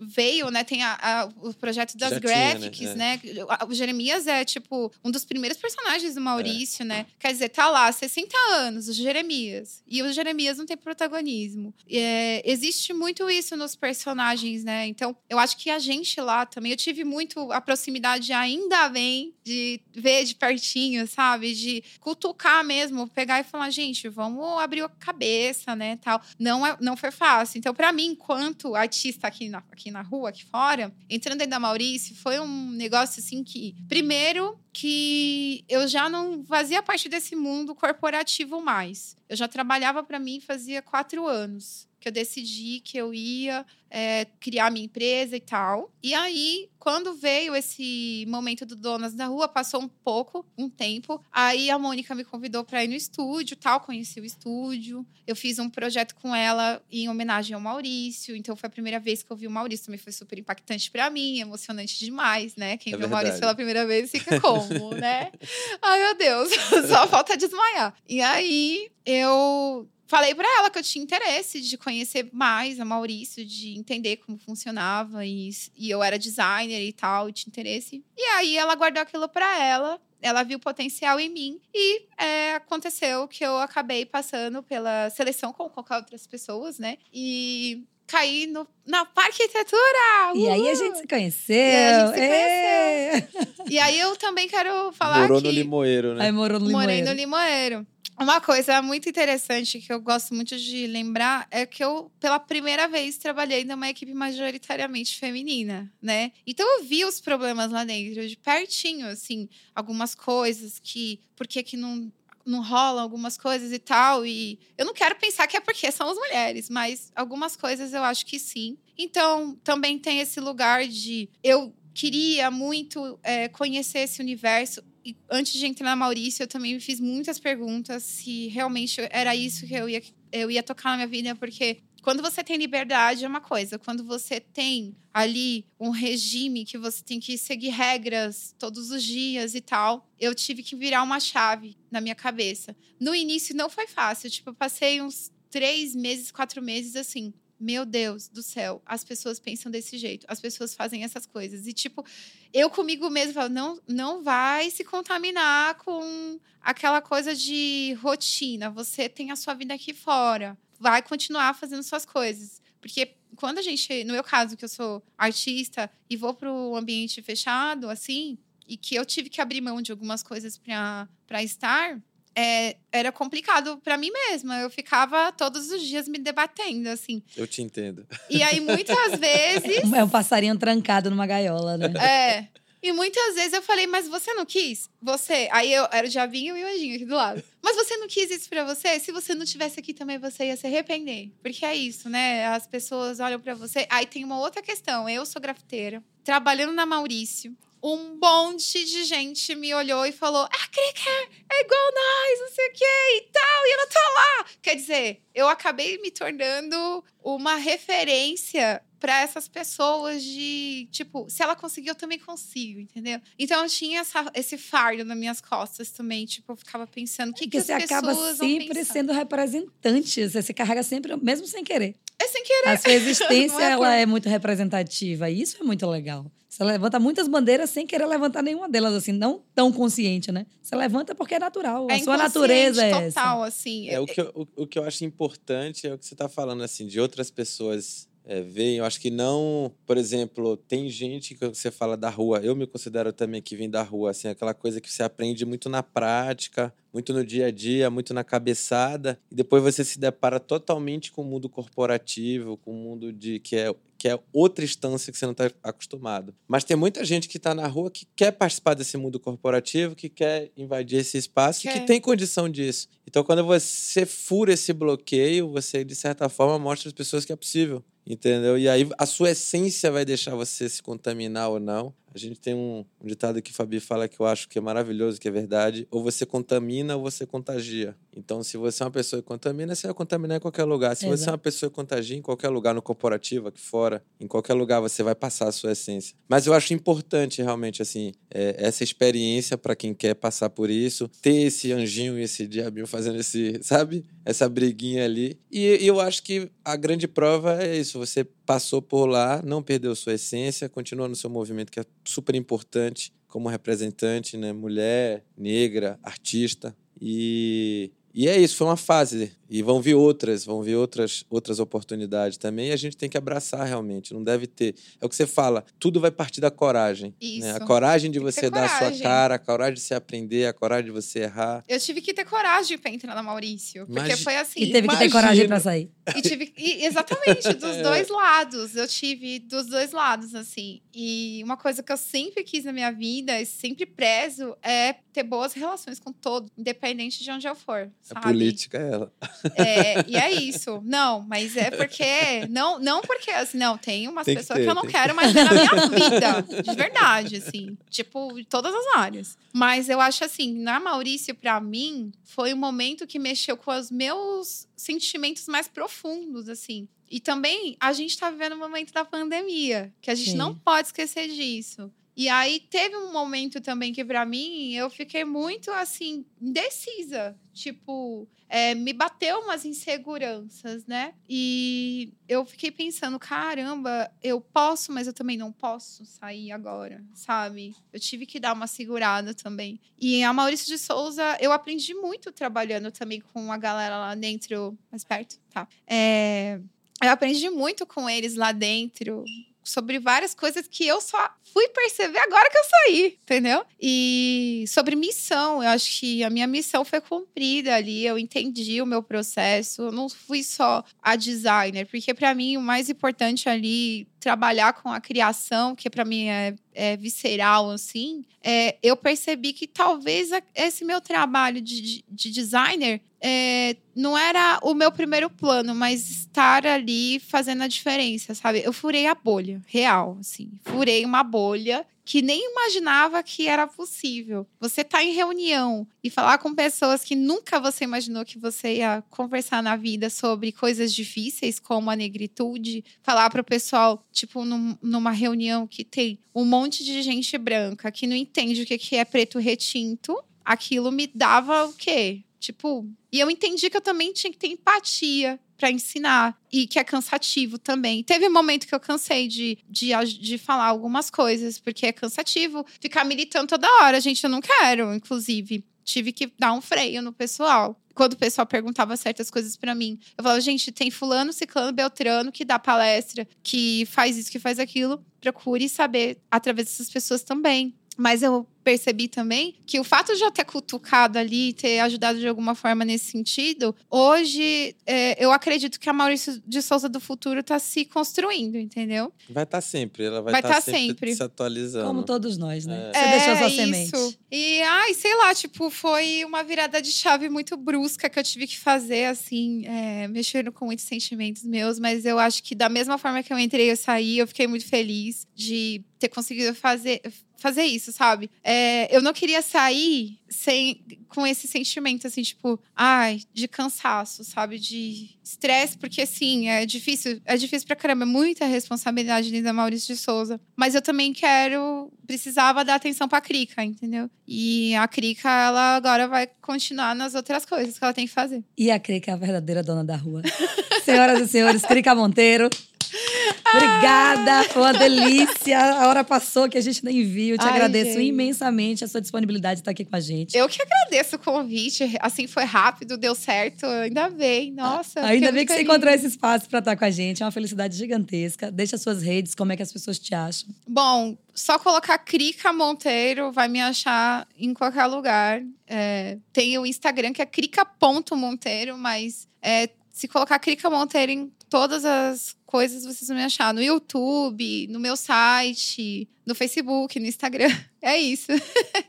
veio, né? Tem a, a- o projeto das Já tinha, né? graphics, É. né? A- O Jeremias é, tipo, um dos primeiros personagens do É. Maurício, né? Quer dizer, tá lá, 60 anos, o Jeremias. E o Jeremias não tem protagonismo. É, existe muito isso nos personagens, né? Então, eu acho que a gente lá também, eu tive muito a proximidade, ainda bem, de ver de pertinho, sabe? De cutucar mesmo, pegar e falar, gente, vamos abrir a cabeça, né? Tal. Não, é, não foi fácil. Então, para mim, enquanto artista aqui na, aqui na rua, aqui fora, entrando dentro da Maurício, foi um negócio assim que, primeiro, que eu já não fazia parte desse mundo corporativo mais. Eu já trabalhava para mim fazia quatro anos que eu decidi que eu ia é, criar minha empresa e tal. E aí, quando veio esse momento do Donas da Rua, passou um pouco, um tempo. Aí a Mônica me convidou para ir no estúdio, tal, conheci o estúdio. Eu fiz um projeto com ela em homenagem ao Maurício. Então foi a primeira vez que eu vi o Maurício, também foi super impactante para mim, emocionante demais, né? Quem É vê o Maurício pela primeira vez fica como, né? Ai, meu Deus, só falta desmaiar. E aí eu falei pra ela que eu tinha interesse de conhecer mais a Maurício, de entender como funcionava e, e eu era designer e tal, e tinha interesse. E aí ela guardou aquilo pra ela. Ela viu potencial em mim e é, aconteceu que eu acabei passando pela seleção com qualquer outras pessoas, né? E caí no, na Arquitetura! E aí a Uhul! gente se conheceu. E aí a gente se Ê! E aí eu também quero falar Morou que... no Limoeiro, né? Aí morou no Morei Limoeiro. no Limoeiro. Uma coisa muito interessante que eu gosto muito de lembrar é que eu, pela primeira vez, trabalhei numa equipe majoritariamente feminina, né? Então eu vi os problemas lá dentro, de pertinho, assim, algumas coisas que. Por que que não. Não rolam algumas coisas e tal. E eu não quero pensar que é porque somos mulheres, mas algumas coisas eu acho que sim. Então, também tem esse lugar de. Eu queria muito é, conhecer esse universo e antes de entrar na Maurício, eu também fiz muitas perguntas se realmente era isso que eu ia, eu ia tocar na minha vida, porque quando você tem liberdade é uma coisa, quando você tem ali um regime que você tem que seguir regras todos os dias e tal, eu tive que virar uma chave na minha cabeça. No início não foi fácil, tipo, eu passei uns três meses, quatro meses assim. Meu Deus do céu, as pessoas pensam desse jeito, as pessoas fazem essas coisas. E, tipo, eu comigo mesmo falo, não, não vai se contaminar com aquela coisa de rotina. Você tem a sua vida aqui fora. Vai continuar fazendo suas coisas. Porque quando a gente, no meu caso, que eu sou artista e vou para o ambiente fechado, assim, e que eu tive que abrir mão de algumas coisas para estar, é, era complicado para mim mesma. Eu ficava todos os dias me debatendo, assim. Eu te entendo. E aí, muitas vezes. É um passarinho trancado numa gaiola, né? É. E muitas vezes eu falei, mas você não quis? Você. Aí eu era o Javinho e o Anjinho aqui do lado. Mas você não quis isso pra você? Se você não tivesse aqui também, você ia se arrepender. Porque é isso, né? As pessoas olham pra você. Aí tem uma outra questão. Eu sou grafiteira, trabalhando na Maurício. Um monte de gente me olhou e falou: Ah, Krieger, é igual nós, não sei o quê e tal, e não tô lá. Quer dizer, eu acabei me tornando uma referência para essas pessoas de, tipo, se ela conseguiu, eu também consigo, entendeu? Então eu tinha essa, esse fardo nas minhas costas também, tipo, eu ficava pensando, o que, que Porque as você acaba sempre sendo representante. Você se carrega sempre, mesmo sem querer. É sem querer. A sua existência Não é ela por- é muito representativa. E isso é muito legal. Você levanta muitas bandeiras sem querer levantar nenhuma delas, assim, não tão consciente, né? Você levanta porque é natural. É a sua natureza é essa. total, assim. É, o, que eu, o, o que eu acho importante é o que você está falando, assim, de outras pessoas é, veem. Eu acho que não, por exemplo, tem gente que você fala da rua. Eu me considero também que vim da rua, assim, aquela coisa que você aprende muito na prática, muito no dia a dia, muito na cabeçada, e depois você se depara totalmente com o mundo corporativo, com o mundo de que é que é outra instância que você não está acostumado. Mas tem muita gente que está na rua que quer participar desse mundo corporativo, que quer invadir esse espaço e Quer. que tem condição disso. Então, quando você fura esse bloqueio, você, de certa forma, mostra às pessoas que é possível. Entendeu? E aí a sua essência vai deixar você se contaminar ou não. A gente tem um, um, ditado que o Fabi fala que eu acho que é maravilhoso, que é verdade. Ou você contamina ou você contagia. Então, se você é uma pessoa que contamina, você vai contaminar em qualquer lugar. Se Exato. você é uma pessoa que contagia em qualquer lugar, no corporativo, aqui fora, em qualquer lugar, você vai passar a sua essência. Mas eu acho importante, realmente, assim, é, essa experiência para quem quer passar por isso, ter esse anjinho e esse diabinho fazendo esse, sabe? Essa briguinha ali. E, e eu acho que a grande prova é isso. Você passou por lá, não perdeu sua essência, continua no seu movimento, que é super importante como representante, né? Mulher, negra, artista. E e é isso, foi uma fase. E vão vir outras, vão vir outras, outras oportunidades também. E a gente tem que abraçar realmente. Não deve ter. É o que você fala, tudo vai partir da coragem. Isso. Né? A coragem de você dar a sua cara, a coragem de se aprender, a coragem de você errar. Eu tive que ter coragem para entrar na Maurício. Porque Imagina. foi assim. E teve que ter coragem para sair. E tive, e, exatamente, dos é. dois lados. Eu tive dos dois lados, assim. E uma coisa que eu sempre quis na minha vida, e sempre prezo, é ter boas relações com todos, independente de onde eu for. Sabe? A política é ela. É, e é isso. Não, mas é porque. Não, não porque, assim, não, tem umas tem pessoas que, ter, que eu não quero que... mais ver na minha vida. De verdade, assim. Tipo, em todas as áreas. Mas eu acho assim, na Maurício, para mim, foi um momento que mexeu com os meus sentimentos mais profundos, assim. E também a gente tá vivendo um momento da pandemia, que a gente Sim. não pode esquecer disso. E aí teve um momento também que para mim eu fiquei muito assim indecisa, tipo, é, me bateu umas inseguranças, né? E eu fiquei pensando, caramba, eu posso, mas eu também não posso sair agora, sabe? Eu tive que dar uma segurada também. E a Maurício de Souza, eu aprendi muito trabalhando também com a galera lá dentro, mais perto, tá? É, eu aprendi muito com eles lá dentro, sobre várias coisas que eu só fui perceber agora que eu saí, entendeu? E sobre missão, eu acho que a minha missão foi cumprida ali, eu entendi o meu processo, eu não fui só a designer, porque para mim o mais importante ali trabalhar com a criação, que para mim é, é, visceral, assim, é, eu percebi que talvez esse meu trabalho de, de designer é, não era o meu primeiro plano, mas estar ali fazendo a diferença, sabe? Eu furei a bolha, real, assim. Furei uma bolha que nem imaginava que era possível. Você tá em reunião e falar com pessoas que nunca você imaginou que você ia conversar na vida sobre coisas difíceis, como a negritude, falar para o pessoal, tipo, num, numa reunião que tem um monte de gente branca que não entende o que, que é preto retinto, aquilo me dava o quê? Tipo, e eu entendi que eu também tinha que ter empatia para ensinar e que é cansativo também. Teve um momento que eu cansei de, de, de falar algumas coisas, porque é cansativo ficar militando toda hora. Gente, eu não quero, inclusive. Tive que dar um freio no pessoal. Quando o pessoal perguntava certas coisas para mim, eu falava, gente, tem fulano, ciclano, beltrano que dá palestra, que faz isso, que faz aquilo. Procure saber através dessas pessoas também. Mas eu percebi também que o fato de eu ter cutucado ali, ter ajudado de alguma forma nesse sentido, hoje é, eu acredito que a Maurício de Souza do futuro está se construindo, entendeu? Vai estar tá sempre, ela vai estar tá tá sempre, sempre, se atualizando. Como todos nós, né? É. Você deixou sua é semente. E, ai, sei lá, tipo, foi uma virada de chave muito brusca que eu tive que fazer, assim, é, mexendo com muitos sentimentos meus, mas eu acho que da mesma forma que eu entrei e saí, eu fiquei muito feliz de ter conseguido fazer fazer isso, sabe? É, eu não queria sair sem com esse sentimento, assim, tipo, ai, de cansaço, sabe? De estresse, porque assim, é difícil, é difícil pra caramba, é muita responsabilidade dentro da Maurício de Souza. Mas eu também quero, precisava dar atenção pra Crica, entendeu? E a Crica, ela agora vai continuar nas outras coisas que ela tem que fazer. E a Crica é a verdadeira dona da rua. Senhoras e senhores, Crica Monteiro. Obrigada, foi uma delícia. A hora passou que a gente nem viu. Te Ai, agradeço gente. imensamente a sua disponibilidade de estar aqui com a gente. Eu que agradeço o convite. Assim, foi rápido, deu certo. Ainda bem, nossa. Ainda bem que feliz. você encontrou esse espaço para estar com a gente. É uma felicidade gigantesca. Deixa suas redes, como é que as pessoas te acham. Bom, só colocar Crica Monteiro, vai me achar em qualquer lugar. É, tem o Instagram que é crica.monteiro, mas é, se colocar Crica Monteiro em todas as coisas vocês vão me achar no YouTube, no meu site, no Facebook, no Instagram. É isso.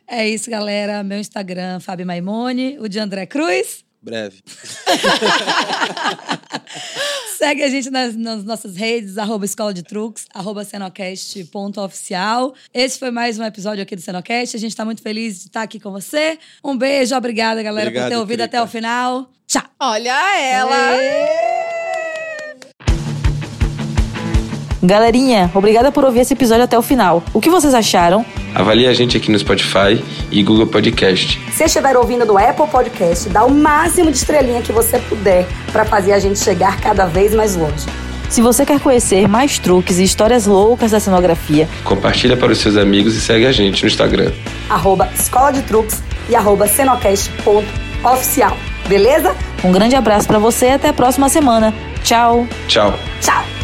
é isso, galera. Meu Instagram, Fábio Maimone. O de André Cruz. Breve. Segue a gente nas, nas nossas redes, arroba Escola de Truques, arroba Cenocast.oficial. Esse foi mais um episódio aqui do Cenocast. A gente tá muito feliz de estar aqui com você. Um beijo, obrigada, galera, Obrigado, por ter ouvido Crica. até o final. Tchau! Olha ela! Galerinha, obrigada por ouvir esse episódio até o final. O que vocês acharam? Avalie a gente aqui no Spotify e Google Podcast. Se estiver ouvindo no Apple Podcast, dá o máximo de estrelinha que você puder para fazer a gente chegar cada vez mais longe. Se você quer conhecer mais truques e histórias loucas da cenografia, Compartilha para os seus amigos e segue a gente no Instagram. Arroba Escola de Truques e arroba Cenocast.oficial. Beleza? um grande abraço pra você e até a próxima semana. Tchau! Tchau! Tchau!